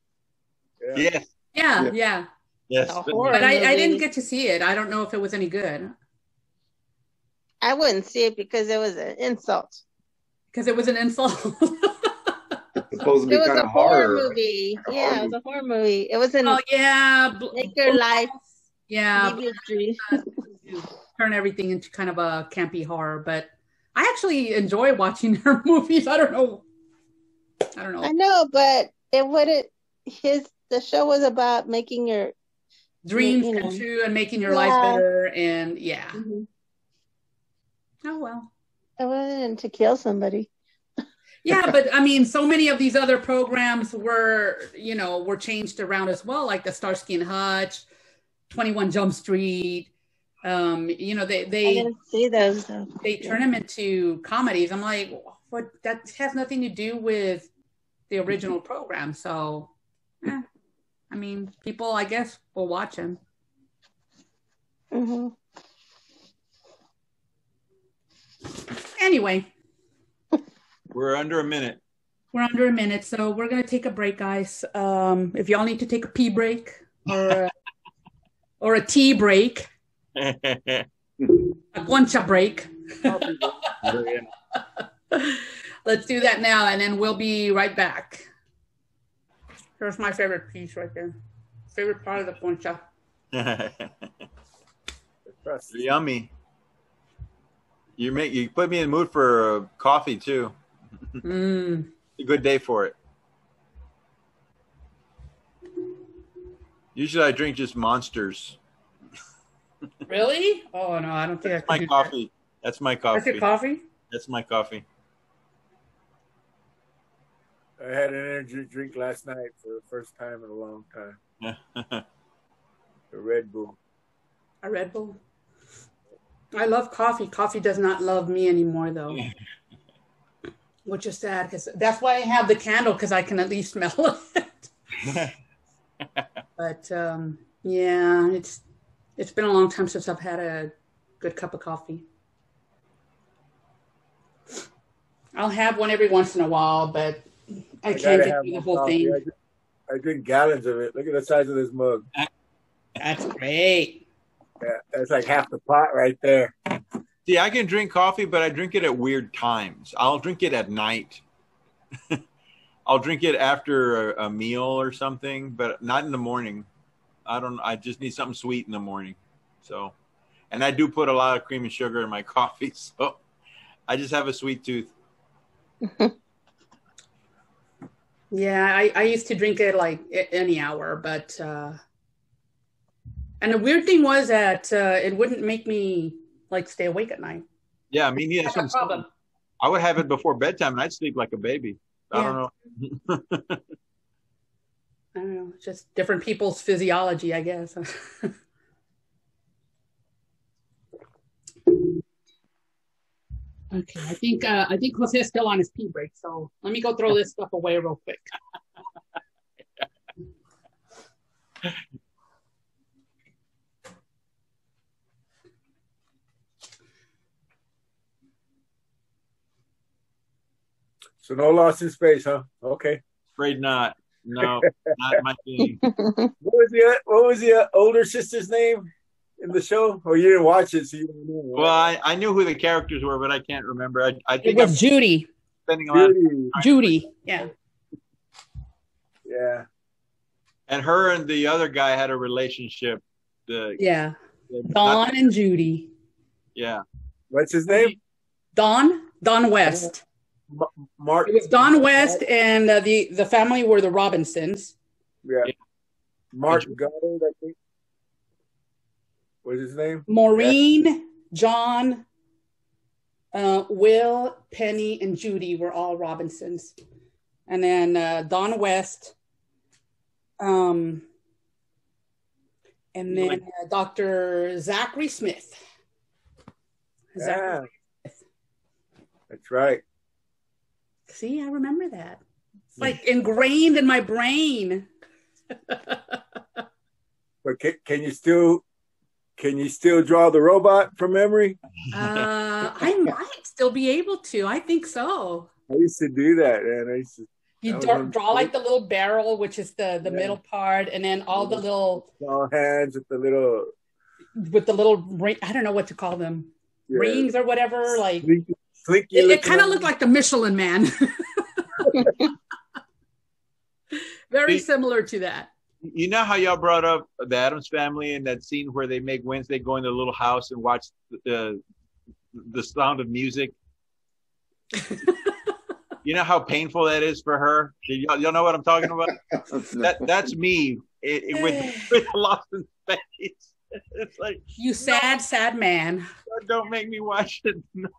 Yes, yeah, yeah. yes. A But I, I didn't get to see it. I don't know if it was any good I wouldn't see it because it was an insult. because it was an insult. It's supposed to be It was kind a of horror horror. movie. A Yeah, horror it was a horror movie. It was in oh yeah, bl- Make Your Life yeah. [LAUGHS] Turn everything into kind of a campy horror, but I actually enjoy watching [LAUGHS] her movies. I don't know. I don't know. I know. know, but it wouldn't. His the show was about making your. Dreams you know. come true and making your life better, and yeah. Mhm. Oh well. It wasn't to kill somebody. Yeah, but I mean, so many of these other programs were, you know, were changed around as well, like the Starsky and Hutch, Twenty One Jump Street. Um, you know, they I they see those. Though. they turn them into comedies. I'm like, what? That has nothing to do with the original program. So, eh, I mean, people, I guess, will watch them. hmm Anyway, We're under a minute. we're under a minute, so we're gonna take a break, guys. Um, if y'all need to take a pee break or a, or a tea break, [LAUGHS] a concha break. [LAUGHS] Let's do that now, and then we'll be right back. Here's my favorite piece right there. Favorite part of the concha. [LAUGHS] Yummy. You make you put me in the mood for uh, coffee too. Mm. A good day for it. Usually I drink just monsters. Really? Oh no, I don't think I My do coffee. That's my that. That's coffee. your coffee? That's my coffee. I had an energy drink last night for the first time in a long time. [LAUGHS] a Red Bull. A Red Bull. I love coffee. Coffee does not love me anymore, though, [LAUGHS] which is sad because that's why I have the candle because I can at least [LAUGHS] smell it. [LAUGHS] but um, yeah, it's it's been a long time since I've had a good cup of coffee. I'll have one every once in a while, but I can't gotta get through the whole coffee. thing. I drink, I drink gallons of it. Look at the size of this mug. That's great. Yeah, that's like half the pot right there. See, I can drink coffee, but I drink it at weird times. I'll drink it at night. [LAUGHS] I'll drink it after a, a meal or something, but not in the morning. I don't. I just need something sweet in the morning. So, and I do put a lot of cream and sugar in my [LAUGHS] coffee, so I just have a sweet tooth. [LAUGHS] Yeah, I, I used to drink it like any hour, but uh, and the weird thing was that uh, it wouldn't make me like stay awake at night. Yeah, I mean, yeah, That's a problem. I would have it before bedtime, and I'd sleep like a baby. I don't know. [LAUGHS] I don't know, just different people's physiology, I guess. [LAUGHS] okay, I think uh, I think Jose's still on his pee break, so let me go throw this stuff away real quick. [LAUGHS] So no lost in space, huh? Okay. Afraid not. No, [LAUGHS] not my thing. [LAUGHS] What was the what was the uh, older sister's name in the show? Oh, you didn't watch it, so you don't know. Well, I, I knew who the characters were, but I can't remember. I, I It think I'm was Judy. spending a lot. Of, Judy. Judy, yeah. Yeah. and her and the other guy had a relationship. The, Yeah. the Don and Judy. yeah. What's his name? Don, Don West. Ma- Mark. It was Don West and uh, the the family were the Robinsons. Yeah. Mark Goddard, I think. What's his name? Maureen, John, uh, Will, Penny, and Judy were all Robinsons, and then uh, Don West, um, and then uh, Dr. Zachary Smith. Zachary- Yeah. That's right. See, I remember that. It's like ingrained in my brain. But can, can you still can you still draw the robot from memory? Uh, I might still be able to. I think so. I used to do that, and I used to You That was draw, draw like the little barrel, which is the the Yeah. middle part, and then all the little draw hands with the little with the little ring. I don't know what to call them, yeah, rings or whatever. Like slinky, slinky it, it kind of one. looked like the Michelin Man. [LAUGHS] Very See- similar to that. You know how y'all brought up the Addams family and that scene where they make Wednesday go in the little house and watch the the sound of music. [LAUGHS] you know how painful that is for her. Y'all, y'all know what I'm talking about? [LAUGHS] That that's me it, it- with [SIGHS] with Lost in Space. [LAUGHS] It's like You sad, sad man. don't make me watch it. [LAUGHS] No.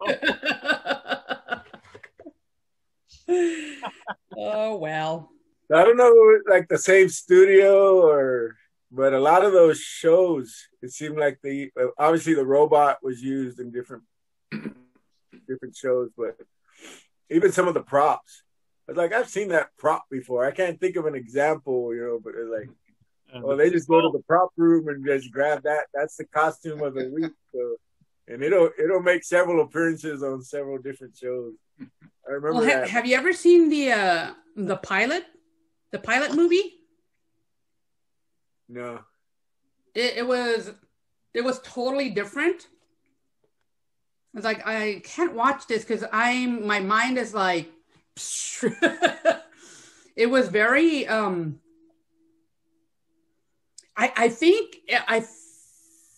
[LAUGHS] oh well. I don't know, like the same studio or, but a lot of those shows, it seemed like the obviously the robot was used in different [CLEARS THROAT] different shows, but even some of the props, I was like, I've seen that prop before. I can't think of an example, you know, but it's like, oh, they just go to the prop room and just grab that. That's the costume of the week. So, and it'll it'll make several appearances on several different shows. I remember Well, ha- that. have you ever seen the uh, the pilot, the pilot movie? no. it, it was it was totally different. It's like I can't watch this because I'm my mind is like [LAUGHS] it was very um I I think I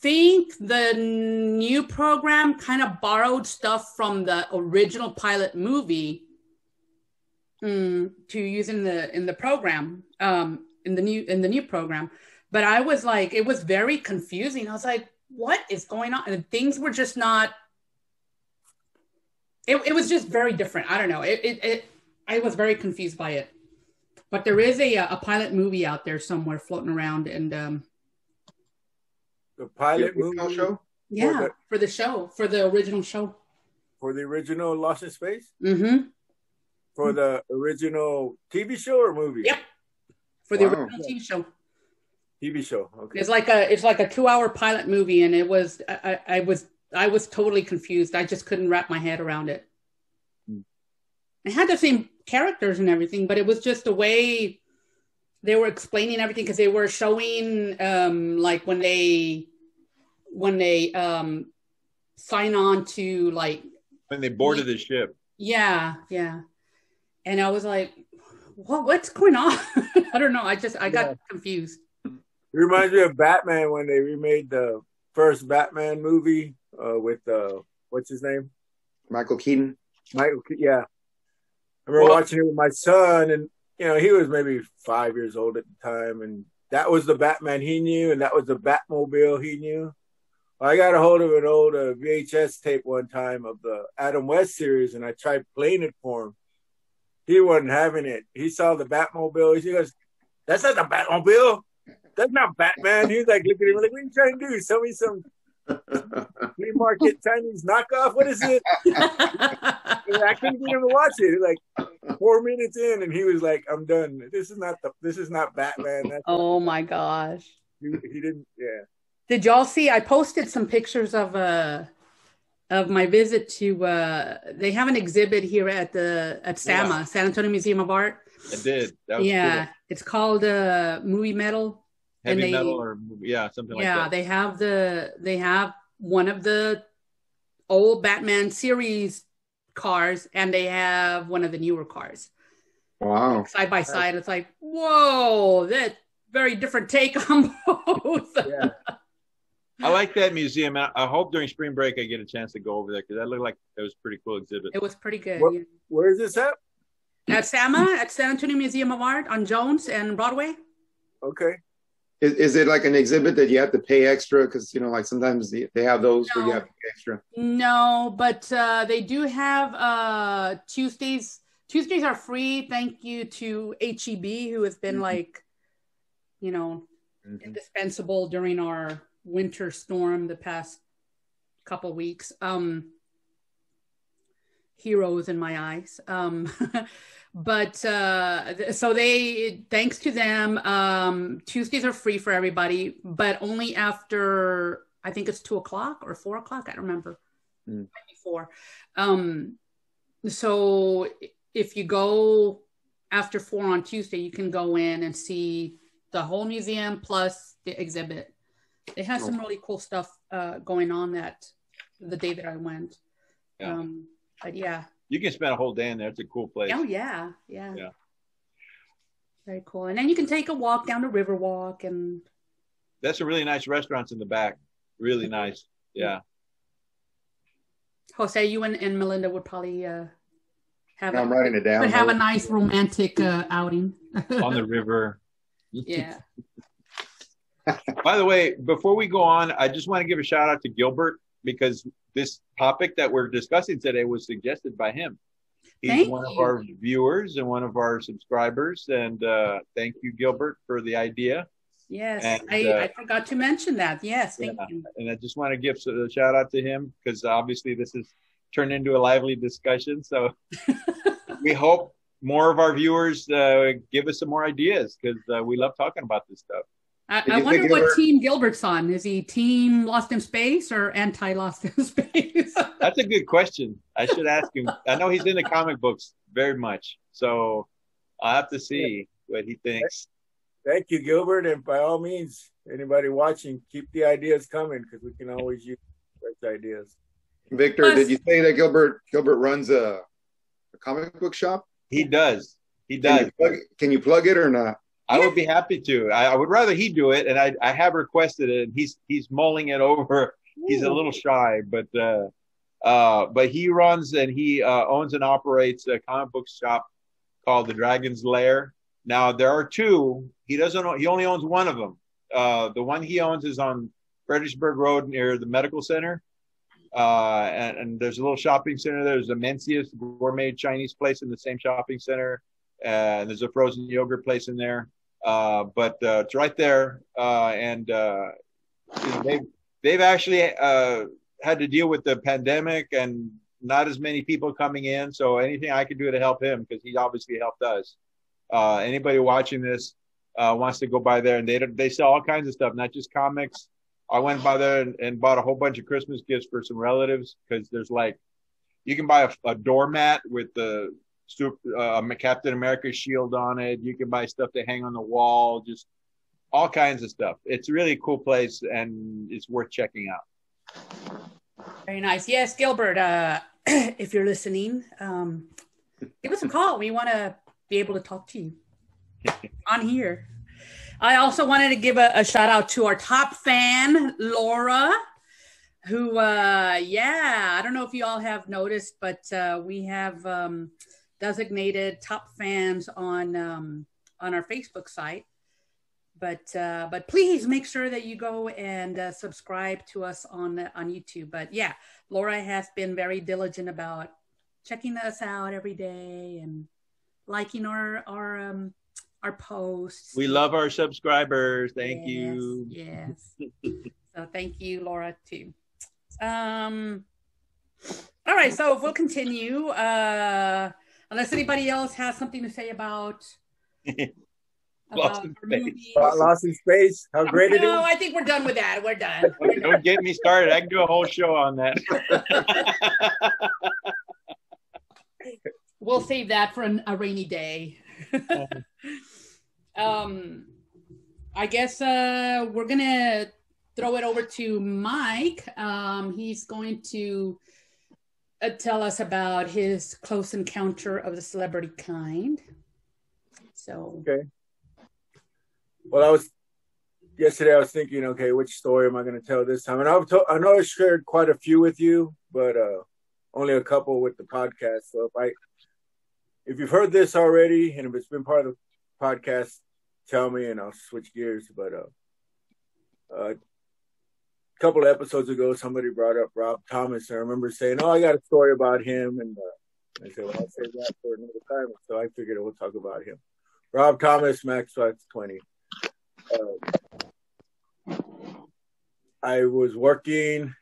think the new program kind of borrowed stuff from the original pilot movie mm, to use in the in the program um in the new in the new program but I was like, it was very confusing. I was like, what is going on? And things were just not. It, it was just very different. I don't know. It, it, it I was very confused by it. But there is a a pilot movie out there somewhere floating around, and um, The pilot Your female movie. show? Yeah, the- for the show, for the original show. for the original Lost in Space, Mm-hmm. for the original TV show or movie? Yep. For the Wow. original TV show. TV show. Okay. It's like a it's like a two hour pilot movie, and it was I, I I was I was totally confused. I just couldn't wrap my head around it. Hmm. It had the same characters and everything, but it was just the way they were explaining everything because they were showing um like when they when they um sign on to like When they boarded the ship. yeah yeah and i was like what what's going on [LAUGHS] i don't know i just i got Yeah. confused It reminds me of Batman when they remade the first Batman movie uh, with uh, what's his name? Michael Keaton. Michael. Ke- Yeah, I remember Well- watching it with my son, and you know he was maybe five years old at the time, and that was the Batman he knew, and that was the Batmobile he knew. I got a hold of an old uh, VHS tape one time of the Adam West series, and I tried playing it for him. He wasn't having it. He saw the Batmobile. He goes, "That's not the Batmobile. That's not Batman." He was like looking at me like, "What are you trying to do? Sell me some flea market Chinese knockoff? What is it?" I couldn't even watch it. Like four minutes in, and he was like, "I'm done. This is not the. This is not Batman." That's [LAUGHS] oh my gosh he, he didn't. Yeah. did y'all see i posted some pictures of uh of my visit to uh they have an exhibit here at the at sama Yeah. san antonio museum of art I did. That was yeah cool. it's called uh movie metal and Heavy they- metal or yeah, something like that. yeah they have the they have one of the old batman series cars and they have one of the newer cars Wow. side by side it's like whoa that very different take on both [LAUGHS] Yeah. I like that museum. I I hope during spring break I get a chance to go over there because that looked like it was a pretty cool exhibit. it was pretty good What- yeah. Where is this at? at sama at san antonio museum of art on jones and broadway Okay. Is, is it like an exhibit that you have to pay extra? Because you know, like sometimes they, they have those where you have to pay extra. No, but uh, they do have uh, Tuesdays. Tuesdays are free. Thank you to HEB, who has been Mhm. like, you know, Mhm. indispensable during our winter storm the past couple weeks. Um, heroes in my eyes. Um, [LAUGHS] but uh, so they, thanks to them, um, Tuesdays are free for everybody, but only after I think it's two o'clock or four o'clock. I don't remember. Mm. Before, um, so if you go after four on Tuesday, you can go in and see the whole museum plus the exhibit. It has some really cool stuff uh, going on that the day that I went. Yeah. Um, but yeah, You can spend a whole day in there. It's a cool place. oh yeah, yeah, Yeah. very cool. And then you can take a walk down the Riverwalk, and That's some really nice restaurants in the back. Really nice. Yeah. Jose, you and, and Belinda would probably uh, have I'm a, writing it down. would have a nice romantic uh, outing. [LAUGHS] On the river. yeah. By the way, before we go on, I just want to give a shout out to Gilbert because this topic that we're discussing today was suggested by him. He's Thank one of our viewers and one of our subscribers. And uh, thank you, Gilbert, for the idea. Yes, And, I, uh, I forgot to mention that. Yes, thank Yeah. you. And I just want to give a shout out to him because obviously this has turned into a lively discussion. So [LAUGHS] we hope more of our viewers uh, give us some more ideas because uh, we love talking about this stuff. I, I wonder what Gilbert- team Gilbert's on. Is he team Lost in Space or anti Lost in [LAUGHS] Space? That's a good question. I should ask him. I know he's into comic books very much, so I'll have to see what he thinks. Thank you, Gilbert. And by all means, anybody watching, keep the ideas coming because we can always use fresh ideas. Victor, Plus- did you say that Gilbert Gilbert runs a, a comic book shop? He does. He Can does. you, plug, can you plug it or not? I would be happy to. I, I would rather he do it, and I, I have requested it, and he's he's mulling it [LAUGHS] over. He's a little shy, but uh, uh, but he runs and he uh, owns and operates a comic book shop called the Dragon's Lair. Now there are two. He doesn't. Own, he only owns one of them. Uh, the one he owns is on Fredericksburg Road near the medical center. Uh, and, and there's a little shopping center. There's a Mencius gourmet Chinese place in the same shopping center. And there's a frozen yogurt place in there. Uh, but uh, it's right there. Uh, and uh, you know, they they've actually uh, had to deal with the pandemic and not as many people coming in. So anything I can do to help him because he obviously helped us. Uh, anybody watching this uh, wants to go by there, and they they sell all kinds of stuff, not just comics. I went by there and, and bought a whole bunch of Christmas gifts for some relatives because there's like you can buy a, a doormat with the uh, Captain America shield on it. You can buy stuff to hang on the wall, just all kinds of stuff. It's a really cool place and it's worth checking out. Very nice. Yes, Gilbert, uh, [CLEARS THROAT] if you're listening, um, give us a call. We want to be able to talk to you [LAUGHS] on here. I also wanted to give a, a, shout out to our top fan, Laura, who, uh, yeah, I don't know if you all have noticed, but uh, we have um, designated top fans on um, on our Facebook site. But uh, but please make sure that you go and uh, subscribe to us on on YouTube. But yeah, Laura has been very diligent about checking us out every day and liking our our um, our posts. We love our subscribers. Thank yes, you. Yes. [LAUGHS] so thank you, Laura, too. Um, all right, so we'll continue. Uh, unless anybody else has something to say about. [LAUGHS] Lost in space. Lost in space. How great no, it is. No, I think we're done with that. We're done. [LAUGHS] We're Don't get me started. I can do a whole show on that. [LAUGHS] we'll save that for an, a rainy day. um, I guess uh, we're gonna throw it over to Mike. Um, he's going to uh, tell us about his close encounter of the celebrity kind. So okay. Well, I was yesterday. I was thinking, okay, which story am I going to tell this time? And I've to- I know I shared quite a few with you, but uh, only a couple with the podcast. So if I if you've heard this already and if it's been part of the podcast, tell me and I'll switch gears. But uh, uh, a couple of episodes ago, somebody brought up Rob Thomas. And I remember saying, "Oh, I got a story about him," and uh, I said, "Well, I'll save that for another time." So I figured we'll talk about him. Rob Thomas, Matchbox twenty. Uh, I was working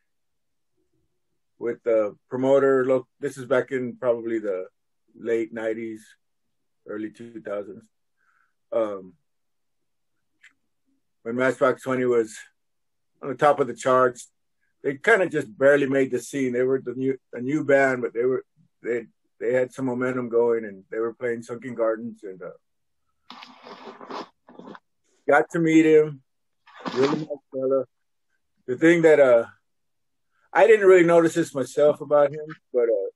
with the promoter. Look, this is back in probably the late '90s, early 2000s. Um, when Matchbox 20 was on the top of the charts, they kind of just barely made the scene. They were the new a new band, but they were they they had some momentum going, and they were playing Sunken Gardens, and uh, got to meet him. Really nice fella. The thing that uh, I didn't really notice this myself about him, but uh,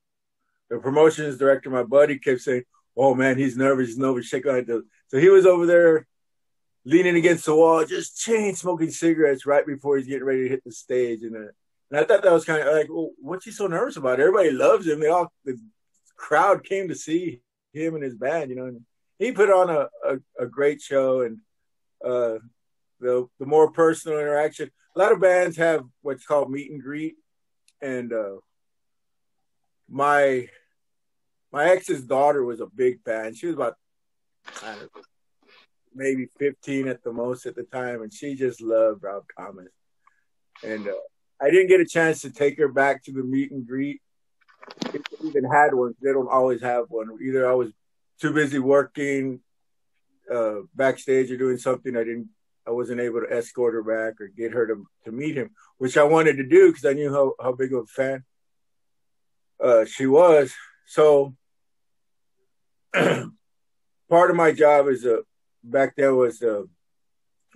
the promotions director, my buddy, kept saying, "Oh man, he's nervous. He's nervous. Shake on it." So he was over there leaning against the wall, just chain smoking cigarettes right before he's getting ready to hit the stage. And, uh, and I thought that was kind of like, well, what's he so nervous about? Everybody loves him. They all the crowd came to see him and his band, you know. And he put on a, a, a great show, and uh, the the more personal interaction. A lot of bands have what's called meet and greet, and uh, my my ex's daughter was a big fan. She was about know, maybe 15 at the most at the time, and she just loved Rob Thomas. And uh, I didn't get a chance to take her back to the meet and greet. If they even had one, they don't always have one. Either I was too busy working uh, backstage or doing something, I didn't, I wasn't able to escort her back or get her to to meet him, which I wanted to do because I knew how how big of a fan uh, she was. So [CLEARS THROAT] part of my job is a back there was to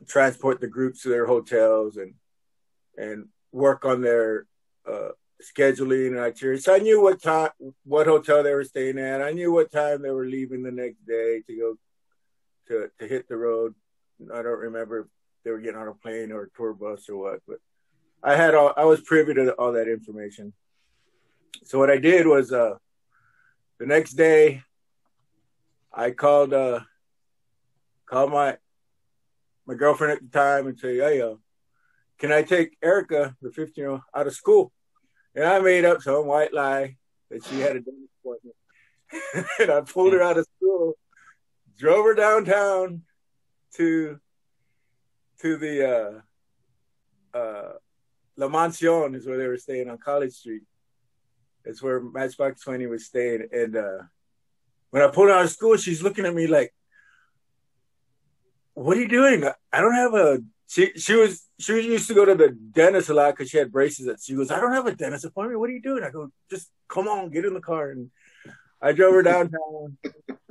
transport the groups to their hotels and and work on their uh, scheduling and itinerary. So I knew what time, what hotel they were staying at. I knew what time they were leaving the next day to go to to hit the road. I don't remember if they were getting on a plane or a tour bus or what, but I had all I was privy to all that information. So what I did was uh, the next day I called uh, called my my girlfriend at the time and say, "Hey, uh, can I take Erica, the 15 year old, out of school?" And I made up some white lie that she had a dentist appointment, [LAUGHS] and I pulled her out of school, drove her downtown to to the uh, uh, La Mansion is where they were staying on College Street. It's where Matchbox Twenty was staying, and uh, when I pulled her out of school, she's looking at me like, "What are you doing? I don't have a." She she was she used to go to the dentist a lot because she had braces. And she goes, "I don't have a dentist appointment. What are you doing?" I go, "Just come on, get in the car." And I drove her downtown.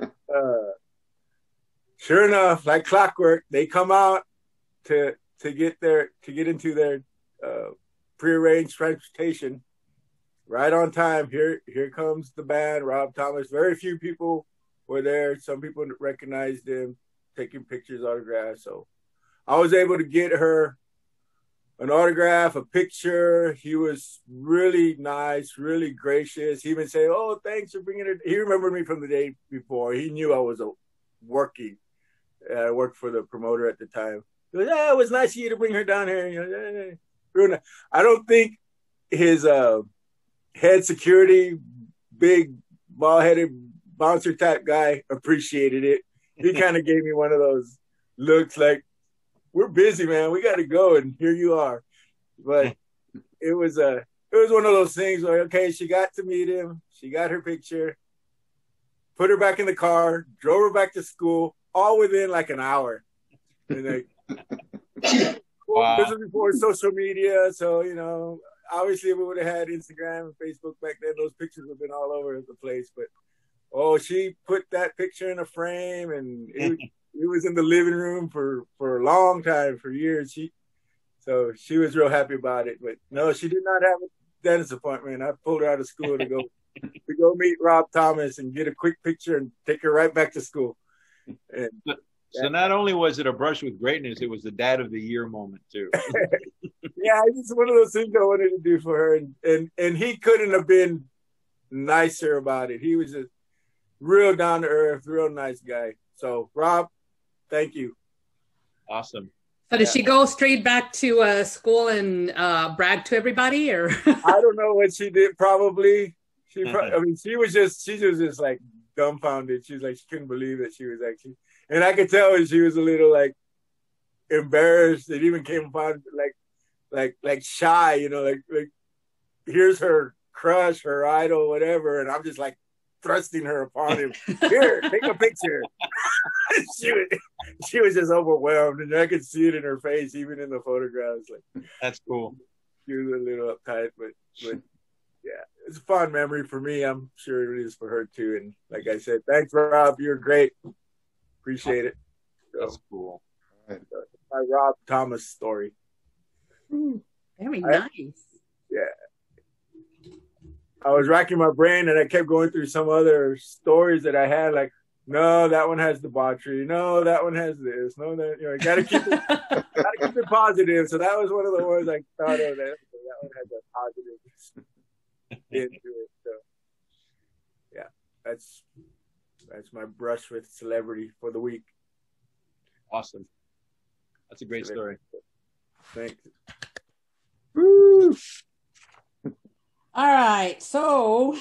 [LAUGHS] uh, sure enough, like clockwork, they come out to to get their to get into their uh, prearranged transportation right on time. Here here comes the band, Rob Thomas. Very few people were there. Some people recognized him, taking pictures, autographs. So I was able to get her an autograph, a picture. He was really nice, really gracious. He even said, "Oh, thanks for bringing it." He remembered me from the day before. He knew I was a working. Uh, I worked for the promoter at the time. He goes, "Yeah, it was nice of you to bring her down here." You know. I don't think his uh, head security, big ball-headed bouncer type guy, appreciated it. He [LAUGHS] kind of gave me one of those looks like, "We're busy, man. We got to go," and here you are. But [LAUGHS] it was a, it was one of those things where okay, she got to meet him, she got her picture, put her back in the car, drove her back to school, all within like an hour. And like, [LAUGHS] Wow. this was before social media, so you know, obviously if we would have had Instagram and Facebook back then, those pictures would have been all over the place. But oh, she put that picture in a frame, and it, [LAUGHS] it was in the living room for for a long time, for years. She so she was real happy about it. But no, she did not have a dentist appointment. I pulled her out of school to go to go meet Rob Thomas and get a quick picture and take her right back to school. And So not only was it a brush with greatness, it was the dad of the year moment too. [LAUGHS] yeah, it's just one of those things I wanted to do for her, and and and he couldn't have been nicer about it. He was a real down to earth, real nice guy. So Rob, thank you. Awesome. So did she go straight back to uh, school and uh, brag to everybody, or [LAUGHS] I don't know what she did. Probably she. Pro- [LAUGHS] I mean, she was just she was just like dumbfounded. She was like she couldn't believe that she was actually, and I could tell she was a little like embarrassed. It even came upon like like like shy, you know, like like here's her crush, her idol, whatever, and I'm just like thrusting her upon him. [LAUGHS] Here, take a picture. [LAUGHS] she was she was just overwhelmed, and I could see it in her face, even in the photographs. Like That's cool. she was a little uptight, but but yeah, it's a fun memory for me. I'm sure it is for her too. And like I said, thanks Rob, you're great. Appreciate it. That's So, cool. Uh, my Rob Thomas story. very I- nice? I was racking my brain and I kept going through some other stories that I had, like, no, that one has debauchery. No, that one has this. No, that you know, gotta keep it [LAUGHS] gotta keep it positive. So that was one of the ones I thought of that that one had the positive [LAUGHS] into it. So yeah, that's that's my brush with celebrity for the week. Awesome. That's a great story. Thanks. All right, so I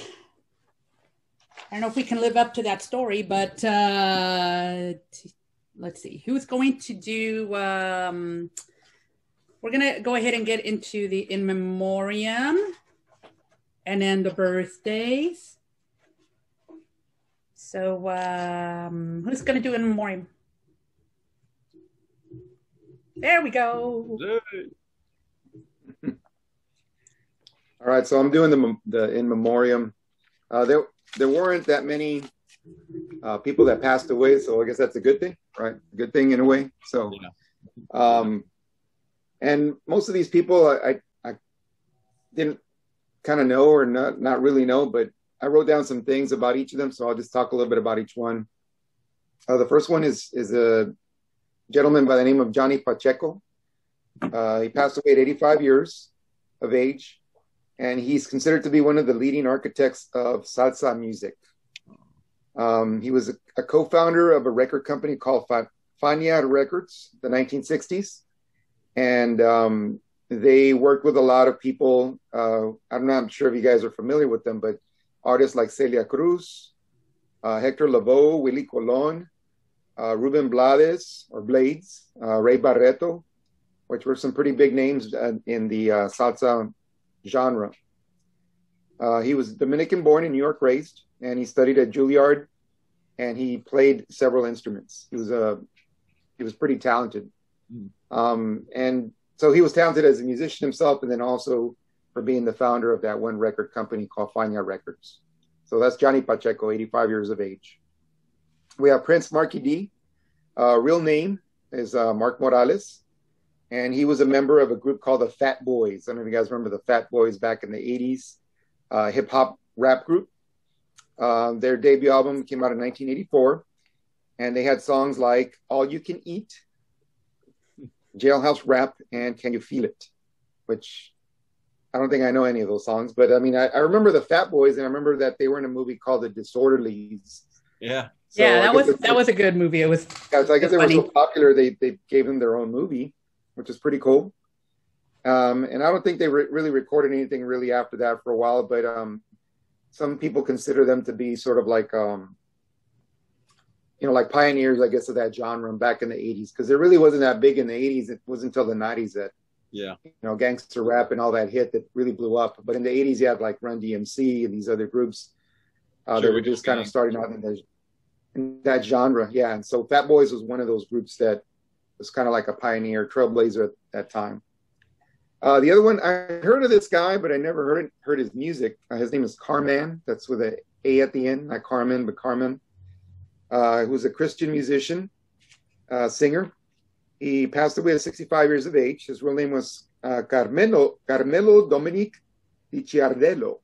don't know if we can live up to that story, but uh, t- let's see who's going to do. Um, we're gonna go ahead and get into the in memoriam, and then the birthdays. So um, who's gonna do in memoriam? There we go. All right, so I'm doing the the in memoriam. Uh, there there weren't that many uh, people that passed away, so I guess that's a good thing, right? A good thing in a way. So, um, and most of these people I I, I didn't kind of know or not not really know, but I wrote down some things about each of them, so I'll just talk a little bit about each one. Uh, the first one is is a gentleman by the name of Johnny Pacheco. Uh, he passed away at 85 years of age and he's considered to be one of the leading architects of salsa music. Um, he was a, a, co-founder of a record company called Fa- Fania Records, the 1960s, and um, they worked with a lot of people. Uh, I'm not sure if you guys are familiar with them, but artists like Celia Cruz, uh, Hector Lavoe, Willie Colon, uh, Ruben Blades or Blades, uh, Ray Barretto, which were some pretty big names uh, in the uh, salsa genre. Uh, he was Dominican born in New York raised, and he studied at Juilliard, and he played several instruments. He was a he was pretty talented, um, and so he was talented as a musician himself, and then also for being the founder of that one record company called Fania Records. So that's Johnny Pacheco, 85 years of age. We have Prince Marky D. Uh, real name is uh, Mark Morales, and he was a member of a group called the Fat Boys. I don't know if you guys remember the Fat Boys back in the 80s, uh, hip hop rap group. Uh, their debut album came out in 1984, and they had songs like All You Can Eat, Jailhouse Rap, and Can You Feel It, which I don't think I know any of those songs, but I mean, I, I remember the Fat Boys, and I remember that they were in a movie called The Disorderlies. Yeah. So yeah, that guess was that was a good movie. It was Yeah, so I guess they were funny. so popular they they gave them their own movie, which is pretty cool. Um, and I don't think they re- really recorded anything really after that for a while, but um, some people consider them to be sort of like um, you know like pioneers, I guess, of that genre back in the '80s because it really wasn't that big in the '80s. It wasn't until the '90s that Yeah. you know gangster rap and all that hit that really blew up. But in the '80s, you had like Run DMC and these other groups uh, that were just kind of starting out in, the, in that genre. Yeah, and so Fat Boys was one of those groups that was kind of like a pioneer, trailblazer at that time. Uh, the other one, I heard of this guy, but I never heard heard his music. Uh, his name is Carman. That's with a A at the end, not Carmen, but Carmen. Uh, who's a Christian musician, uh, singer. He passed away at 65 years of age. His real name was uh, Carmelo Carmelo Dominic Di Ciardello,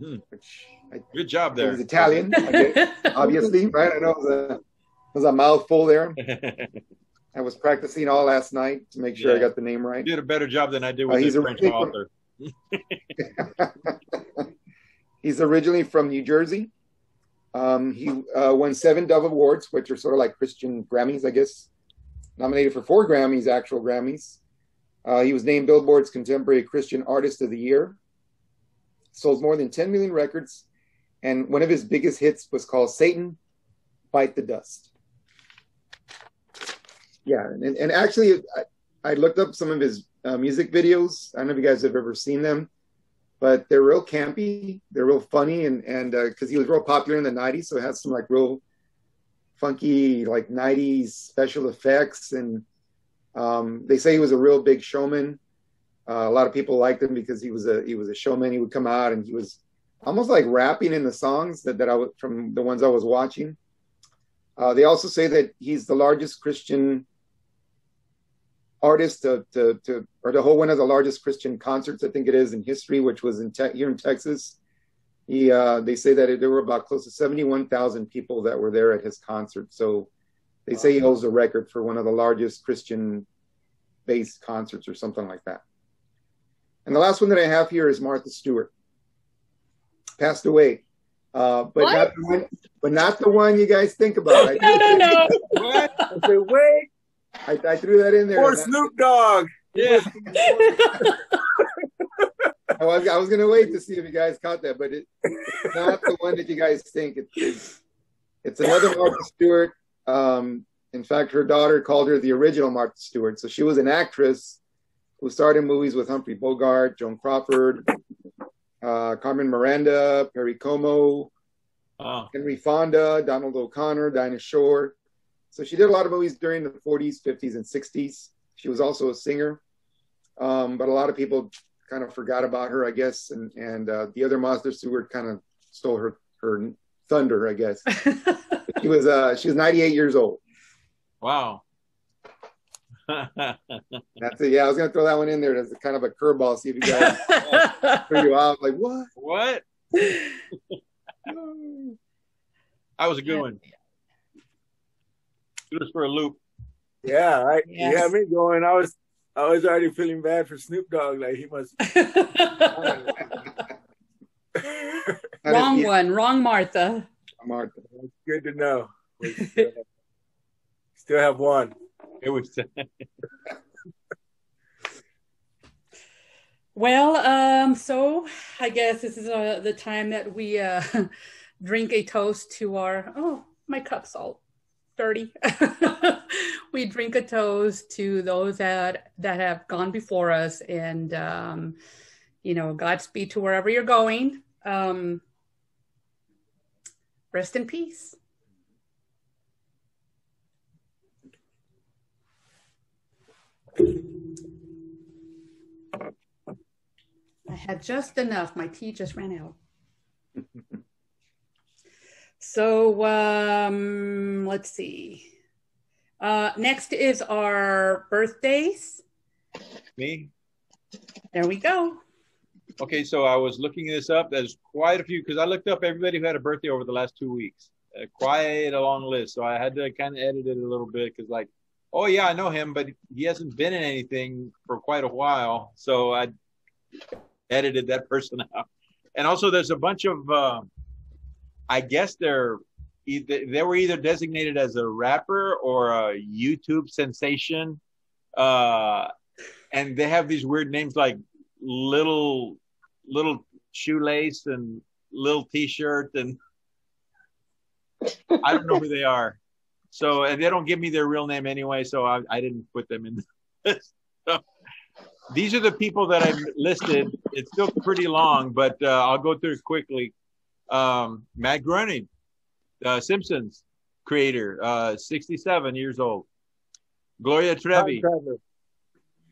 Hmm. which I Good job there. is Italian, [LAUGHS] obviously, right? I know it was a, it was a mouthful there. [LAUGHS] I was practicing all last night to make sure I got the name right. did a better job than I did Uh, with he's the a French big- author. [LAUGHS] He's originally from New Jersey. Um, he uh, won seven Dove Awards, which are sort of like Christian Grammys, I guess. Nominated for four Grammys, actual Grammys. Uh, he was named Billboard's Contemporary Christian Artist of the Year. Sold more than 10 million records, and one of his biggest hits was called Satan Bite the Dust. Yeah, and, and actually, I, I looked up some of his uh, music videos. I don't know if you guys have ever seen them but they're real campy. They're real funny, and and because he was real popular in the '90s, so it has some like real funky like '90s special effects, and um, they say he was a real big showman. Uh, a lot of people liked him because he was a he was a showman. He would come out and he was almost like rapping in the songs that that I was from the ones I was watching. Uh, they also say that he's the largest Christian artist to, to, to or to hold one of the largest Christian concerts, I think it is in history, which was in te- here in Texas. He, uh, they say that there were about close to 71,000 people that were there at his concert. So they say he holds the record for one of the largest Christian based concerts or something like that. And the last one that I have here is Martha Stewart. Passed away. Uh, but What? not the one, but not the one you guys think about. I, [LAUGHS] no, no, no. What? [LAUGHS] I said, wait, I, I threw that in there. poor And Snoop Dogg. Yeah. [LAUGHS] I was, I was going to wait to see if you guys caught that, but it, it's not the one that you guys think. It, it's, it's another Martha Stewart. Um, in fact, her daughter called her the original Martha Stewart. So she was an actress who starred in movies with Humphrey Bogart, Joan Crawford, uh, Carmen Miranda, Perry Como, Oh, Henry Fonda, Donald O'Connor, Dinah Shore. So she did a lot of movies during the 40s, 50s, and 60s. She was also a singer, um, but a lot of people kind of forgot about her, I guess. And and uh, the other Martha Stewart kind of stole her her thunder, I guess. [LAUGHS] she was uh, she was 98 years old. wow. [LAUGHS] That's it. Yeah, I was gonna throw that one in there as a kind of a curveball, see if you guys [LAUGHS] figure you out. Like what? what? That was a good one threw us for a loop. Yeah, I, yes. you had me going. I was I was already feeling bad for Snoop Dogg. Like he must. [LAUGHS] [LAUGHS] wrong one, wrong Martha. Martha, good to know. Still, still have one. It was. [LAUGHS] well, um, so I guess this is uh, the time that we uh, drink a toast to our. Oh, my cup's all 30 [LAUGHS] we drink a toast to those that that have gone before us and um, you know godspeed to wherever you're going. Um, rest in peace. I had just enough. My tea just ran out. [LAUGHS] so um, let's see. Uh, next is our birthdays. Me? There we go. Okay, so I was looking this up. There's quite a few because I looked up everybody who had a birthday over the last two weeks. Uh, quite a long list. So I had to kind of edit it a little bit because, like, oh yeah, I know him, but he hasn't been in anything for quite a while. So I edited that person [LAUGHS] out. And also, there's a bunch of, uh, I guess they're they were either designated as a rapper or a YouTube sensation, uh, and they have these weird names like little little shoelace and little t-shirt and I don't know who they are. So and they don't give me their real name anyway, so I, I didn't put them in [LAUGHS] these are the people that I've listed. It's still pretty long, but uh, I'll go through it quickly. Um, Matt Groening, uh, Simpsons creator, uh, 67 years old. Gloria Trevi.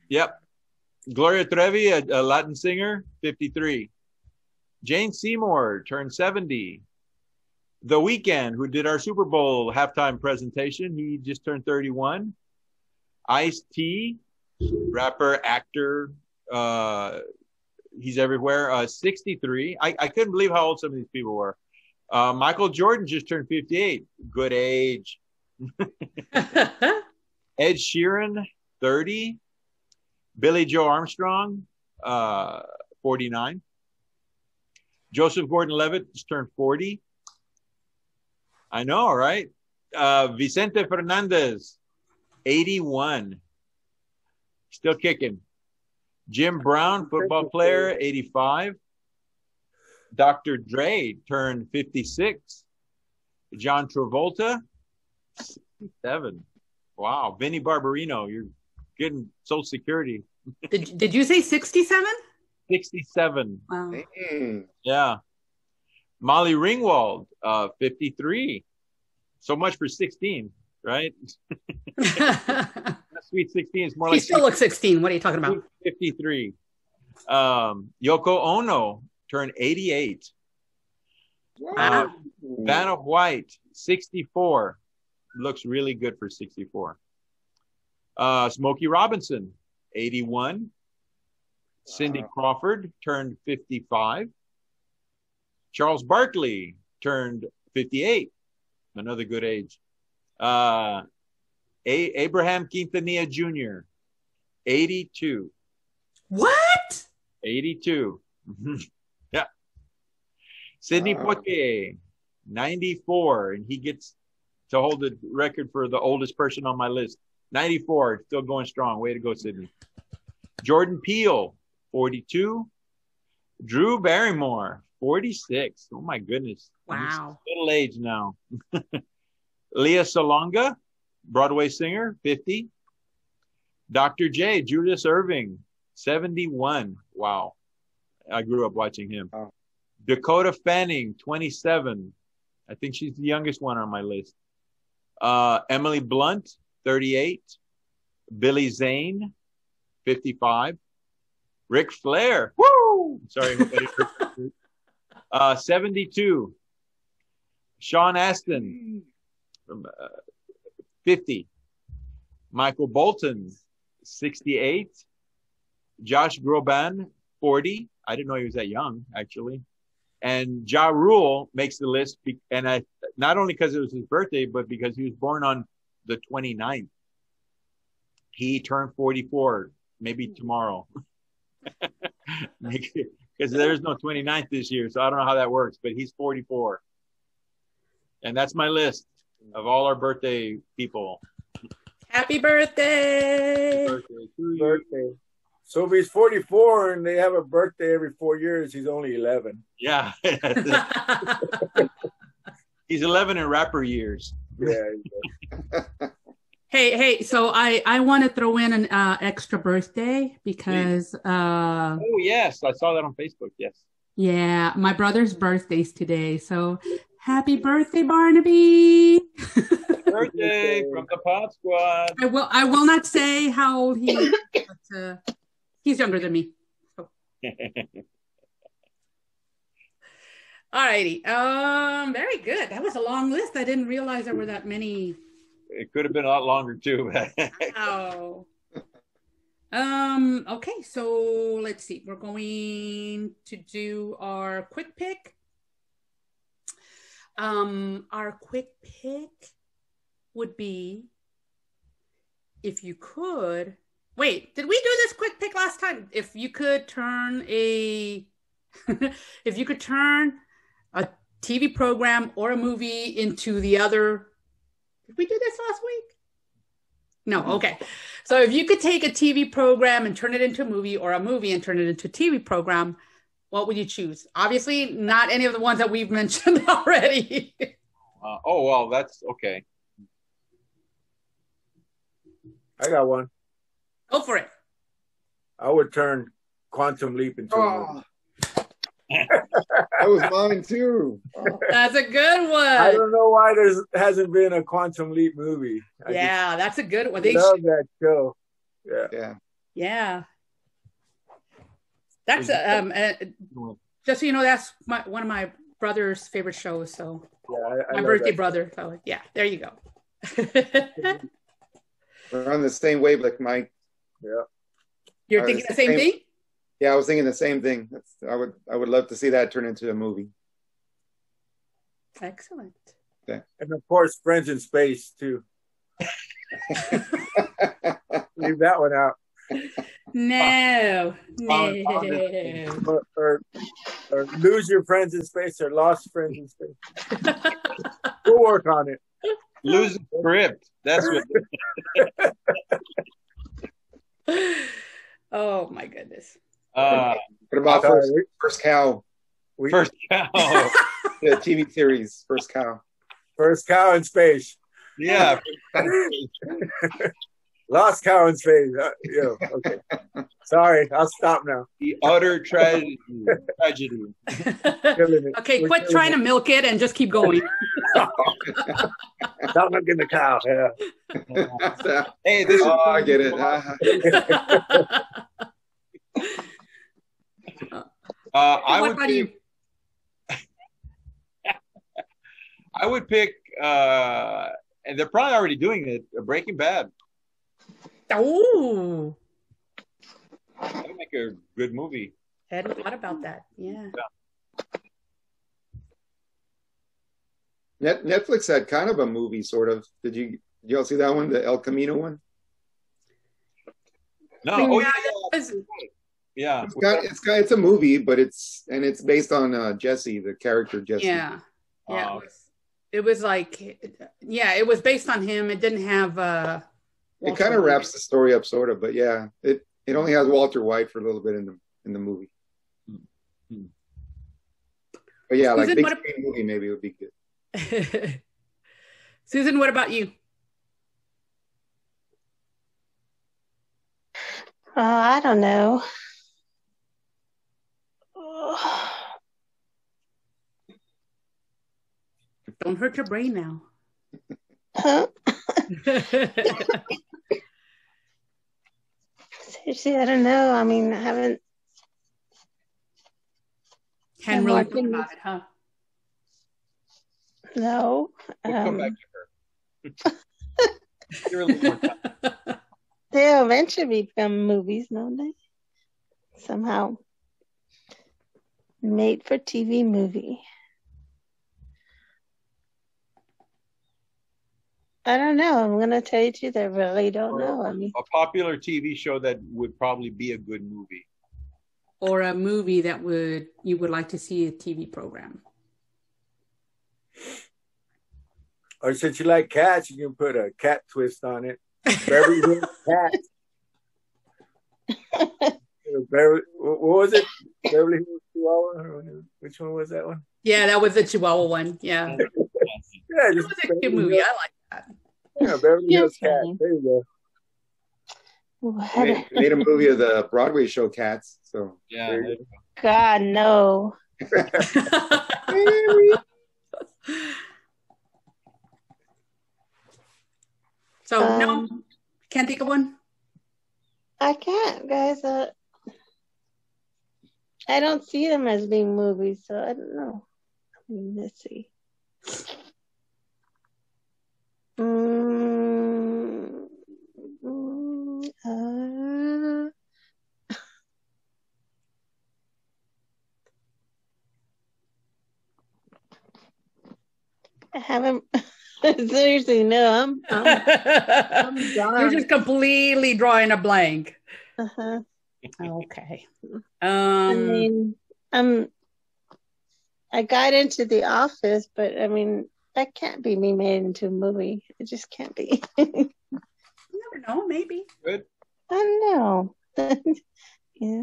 Yep. Gloria Trevi, a, a Latin singer, 53. Jane Seymour turned 70. The Weeknd, who did our Super Bowl halftime presentation, he just turned 31. Ice T, rapper, actor, uh, he's everywhere. Uh, 63. I, I couldn't believe how old some of these people were. Uh, Michael Jordan just turned 58. Good age. [LAUGHS] Ed Sheeran, 30. Billie Joe Armstrong, uh, 49. Joseph Gordon Levitt just turned 40. I know, right? Uh, Vicente Fernandez, 81. Still kicking. Jim Brown, football player, 85. Dr. Dre turned 56. John Travolta, 67. Wow. Vinny Barbarino, you're getting Social Security. Did, did you say 67? 67. Wow. Mm. Yeah. Molly Ringwald, uh, 53. So much for 16, right? [LAUGHS] [LAUGHS] Sweet 16 is more he like still looks 16. What are you talking about? 53. Um, Yoko Ono turned 88. Uh, Vanna White, 64. Looks really good for 64. Uh, Smokey Robinson, 81. Cindy Crawford turned 55. Charles Barkley turned 58. Another good age. Uh, A- Abraham Quintanilla Jr., 82. What? 82. Mm-hmm. [LAUGHS] yeah. Sidney Wow. Poitier, 94. And he gets to hold the record for the oldest person on my list. 94, still going strong. Way to go, Sidney. Jordan Peele, 42. Drew Barrymore, 46. Oh my goodness. Wow. He's middle age now. [LAUGHS] Lea Salonga, Broadway singer, 50. Dr. J, Julius Erving, 71. Wow. I grew up watching him. Dakota Fanning, 27. I think she's the youngest one on my list. Uh, Emily Blunt, 38. Billy Zane, 55. Ric Flair, woo! Sorry, hope I didn't hurt your ears. uh, 72. Sean Astin, [LAUGHS] uh, 50. Michael Bolton, 68. Josh Groban, 40. I didn't know he was that young, actually. And Ja Rule makes the list, be- and I not only because it was his birthday, but because he was born on the 29th. He turned 44, maybe tomorrow. [LAUGHS] Because there's no 29th this year, so I don't know how that works, but he's 44. And that's my list of all our birthday people. Happy birthday. Birthday. Birthday. So if he's 44 and they have a birthday every four years, he's only 11. Yeah. [LAUGHS] he's 11 in rapper years. Yeah. [LAUGHS] Hey, hey, so I I want to throw in an uh, extra birthday because uh Oh yes, I saw that on Facebook. Yes. yeah, my brother's birthday's today. So happy birthday, Barnaby. [LAUGHS] Birthday from the Pod Squad. I will I will not say how old he is, but uh, he's younger than me. [LAUGHS] All righty. Um, very good. That was a long list. I didn't realize there were that many. it could have been a lot longer too. [LAUGHS] Oh. Um, okay, so let's see. We're going to do our quick pick. Um, our quick pick would be if you could wait, did we do this quick pick last time? If you could turn a [LAUGHS] if you could turn a TV program or a movie into the other did we do this last week? No, okay. So if you could take a TV program and turn it into a movie or a movie and turn it into a TV program, what would you choose? Obviously, not any of the ones that we've [LAUGHS] mentioned already. Uh, oh well, that's okay. I got one. Go for it. I would turn Quantum Leap into a movie. Oh, that was mine too. Oh. That's a good one. I don't know why there hasn't been a Quantum Leap movie. I Yeah, that's a good one. just They love should, that show. Yeah. Yeah. yeah. That's um uh, just so you know, that's my one of my brother's favorite shows. So yeah I, I my birthday that. brother. So yeah, there you go. [LAUGHS] We're on the same wavelength, Mike. Yeah. You're thinking the same same- thing? Yeah, I was thinking the same thing. That's, I would I would love to see that turn into a movie. Excellent. And of course, Friends in Space too. [LAUGHS] Leave that one out. [LAUGHS] No, Found- found no. Or, or, or lose your friends in space or lost friends in space. [LAUGHS] We'll work on it. Lose the script. That's what. [LAUGHS] oh my goodness. Uh, What about Sorry, first, first cow? we- first cow. [LAUGHS] The TV series, First Cow. first cow in space. yeah. Lost cow face. space. Uh, yeah, okay. [LAUGHS] Sorry, I'll stop now. The utter tragedy. tragedy. Okay, We're quit trying it. to milk it and just keep going. [LAUGHS] Stop milking the cow. Yeah. [LAUGHS] Hey, this is. oh, I get it. Uh, I would pick, you? I would pick, uh, and they're probably already doing it. Breaking Bad. Oh, That would make a good movie. hadn't thought about that. Yeah. Net, Netflix had kind of a movie, sort of. Did you did y'all see that one, the El Camino one? No, oh Yeah, yeah, that was- yeah. It's got, it's got, it's a movie, but it's and it's based on uh, Jesse, the character Jesse. yeah. Yeah. Oh. It was, it was like, yeah, it was based on him. It didn't have, uh, It kind of White. wraps the story up, sort of, but yeah, it it only has Walter White for a little bit in the in the movie. Hmm. But yeah, like Susan, big what- screen movie maybe would be good. [LAUGHS] Susan, what about you? Oh, I don't know. Don't hurt your brain now. [LAUGHS] [LAUGHS] [LAUGHS] Seriously, I don't know. I mean, I haven't. Hadn't I'm really watching thought about it, huh? No. We'll come Um, back to her. Give her a little more time. they'll eventually become movies, don't they? Somehow. Made for TV movie. I don't know. I'm gonna tell you the truth. I really don't know. I mean, A popular TV show that would probably be a good movie. or a movie that would you would like to see a TV program? Or since you like cats, you can put a cat twist on it. Beverly Hills [LAUGHS] Cat. Beverly, what what was it? Beverly Hills Chihuahua? Which one was that one? Yeah, that was the Chihuahua one. Yeah. [LAUGHS] Yeah, It was a cute movie. I like that. Yeah, Beverly Hills Yeah. Cat. There you go. What? They made, made a movie of the Broadway show Cats. So Yeah. There you God, no. [LAUGHS] so Um, no, can't think of one. I can't, guys. Uh, I don't see them as being movies, so I don't know. Let's see. Mm, mm, uh, I haven't. [LAUGHS] Seriously, no. I'm. I'm [LAUGHS] You're just completely drawing a blank. uh-huh. Okay. I Um. mean, um, I got into The Office, but I mean, that can't be me made into a movie. It just can't be. [LAUGHS] you never know. Maybe. Good. I know. [LAUGHS] yeah.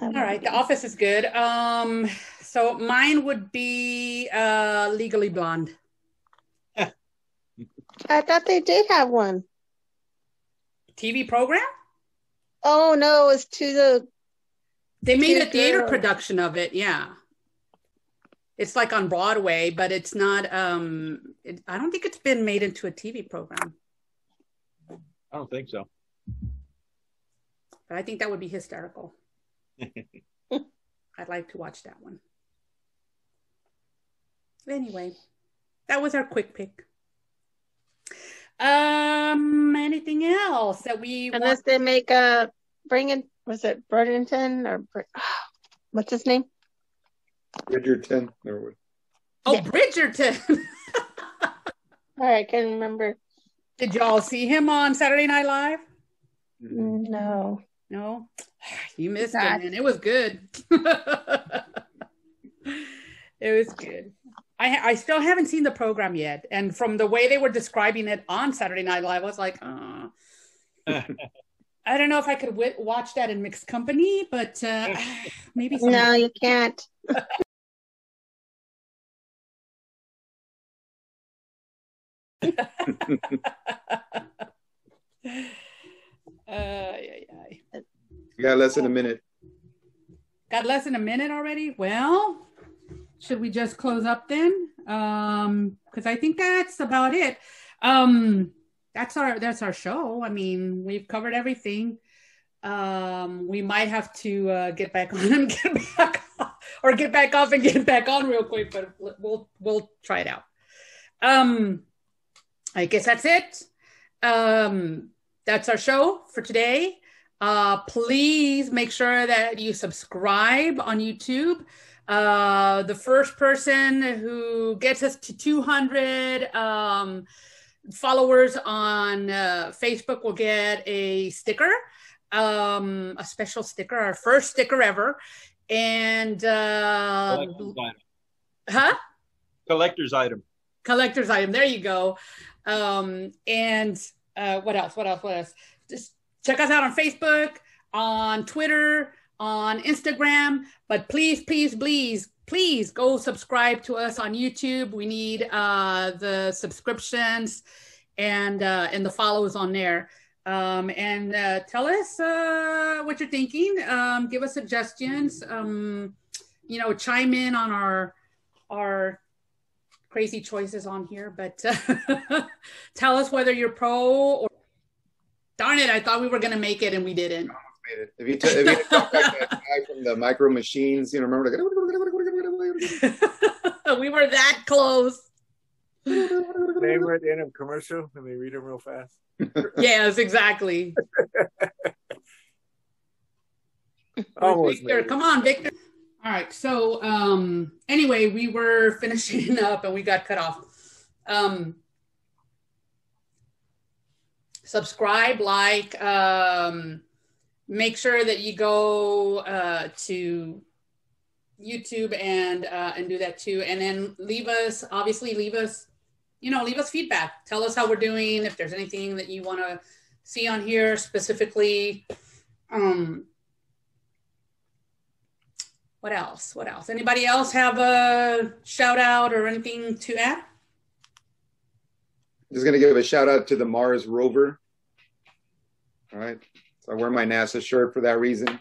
All right. The Office is good. Um. So mine would be uh Legally Blonde. I thought they did have one. TV program. Oh no, it's to the. They made a theater girl. production of it. Yeah. It's like on Broadway, but it's not. Um. It, I don't think it's been made into a TV program. I don't think so. But I think that would be hysterical. [LAUGHS] I'd like to watch that one. Anyway, that was our quick pick. Um, anything else that we want? Unless they make a bring in was it Bridgerton or Br- [SIGHS] what's his name? Bridgerton. Or what? Oh, Yeah. Bridgerton. [LAUGHS] All right, I can remember. Did y'all see him on Saturday Night Live? No. No, [SIGHS] you missed Not- it, man. It was good. [LAUGHS] it was good. I I still haven't seen the program yet, and from the way they were describing it on Saturday Night Live, I was like, uh, [LAUGHS] I don't know if I could w- watch that in mixed company, but uh, [SIGHS] maybe. some- No, you can't. Uh, yeah, yeah. You got less than a minute. Got less than a minute already. Well, should we just close up then? Um, because I think that's about it. Um, that's our that's our show. I mean, we've covered everything. Um, we might have to uh, get back on and [LAUGHS] get back off, or get back off and get back on real quick, but we'll we'll try it out. Um, I guess that's it. Um, that's our show for today. Uh, please make sure that you subscribe on YouTube. Uh, the first person who gets us to 200 um, followers on uh, Facebook will get a sticker, um, a special sticker, our first sticker ever. And uh, Collector's huh? Collector's item. collector's item. There you go. Um, and uh, what else? What else? What else? Just check us out on Facebook, on Twitter, on Instagram. But please, please, please, please go subscribe to us on YouTube. We need uh, the subscriptions and uh, and the follows on there. Um, and uh, tell us uh, what you're thinking. Um, give us suggestions. Um, you know, chime in on our our crazy choices on here, but uh, [LAUGHS] tell us whether you're pro or darn it. I thought we were to make it and we didn't. Made it. If you, t- if you talk like that [LAUGHS] guy from the micro machines, you know, remember like, [LAUGHS] we were that close. They were at the end of a commercial Let me read them real fast. [LAUGHS] Yes, exactly. Almost Victor, come on, Victor. All right. So, um, anyway, we were finishing up and we got cut off. Um, subscribe, like, um, make sure that you go uh, to YouTube and uh, and do that too, and then leave us. Obviously, leave us. You know, leave us feedback. Tell us how we're doing. If there's anything that you want to see on here specifically. Um, what else? What else? Anybody else have a shout out or anything to add? Just gonna give a shout out to the Mars rover. All right, so I wear my NASA shirt for that reason.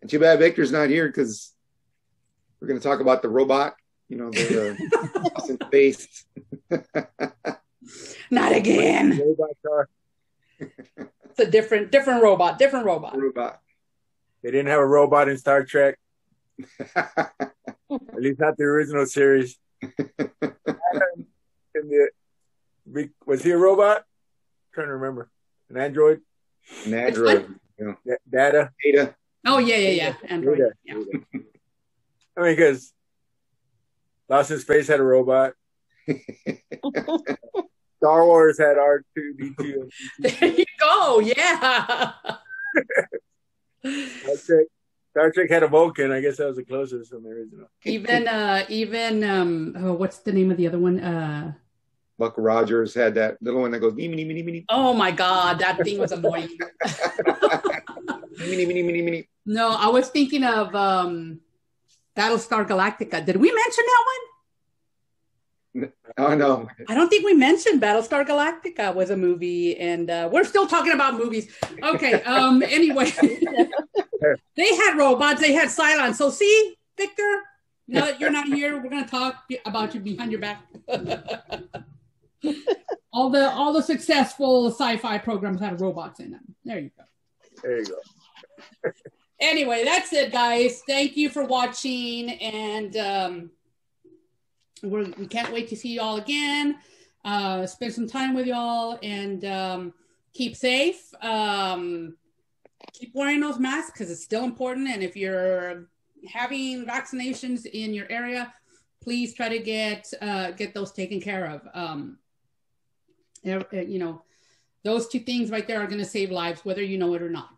And too bad Victor's not here because we're gonna talk about the robot. You know, the uh, [LAUGHS] lost. [LAUGHS] Not again. Robot car. It's a different different robot, different robot. robot. They didn't have a robot in Star Trek. [LAUGHS] At least not the original series. in the, was he a robot? trying to remember. An android? An android. You know, Data? data. Oh yeah, yeah, yeah. Android. Data. Yeah. I mean, because Lost in Space had a robot. [LAUGHS] Star Wars had R2D2. [LAUGHS] There you go. Yeah. Star Trek, Star Trek had a Vulcan. I guess that was the closest from the original. even uh even um oh, what's the name of the other one? Uh Buck Rogers had that little one that goes mini mini mini mini oh my god, that thing was annoying. mini mini mini mini. no, I was thinking of um Battlestar Galactica. Did we mention that one? Oh no, I don't think we mentioned Battlestar Galactica was a movie, and uh, we're still talking about movies. Okay. Um. [LAUGHS] Anyway, [LAUGHS] they had robots. They had Cylons. So see, Victor, now that you're not here, we're gonna talk about you behind your back. [LAUGHS] all the all the successful sci-fi programs had robots in them. There you go. There you go. [LAUGHS] Anyway, that's it, guys. Thank you for watching, and um, we're, we can't wait to see you all again. Uh, spend some time with y'all, and um, keep safe. Um, keep wearing those masks because it's still important. And if you're having vaccinations in your area, please try to get uh, get those taken care of. Um, Uh, you know, those two things right there are going to save lives, whether you know it or not.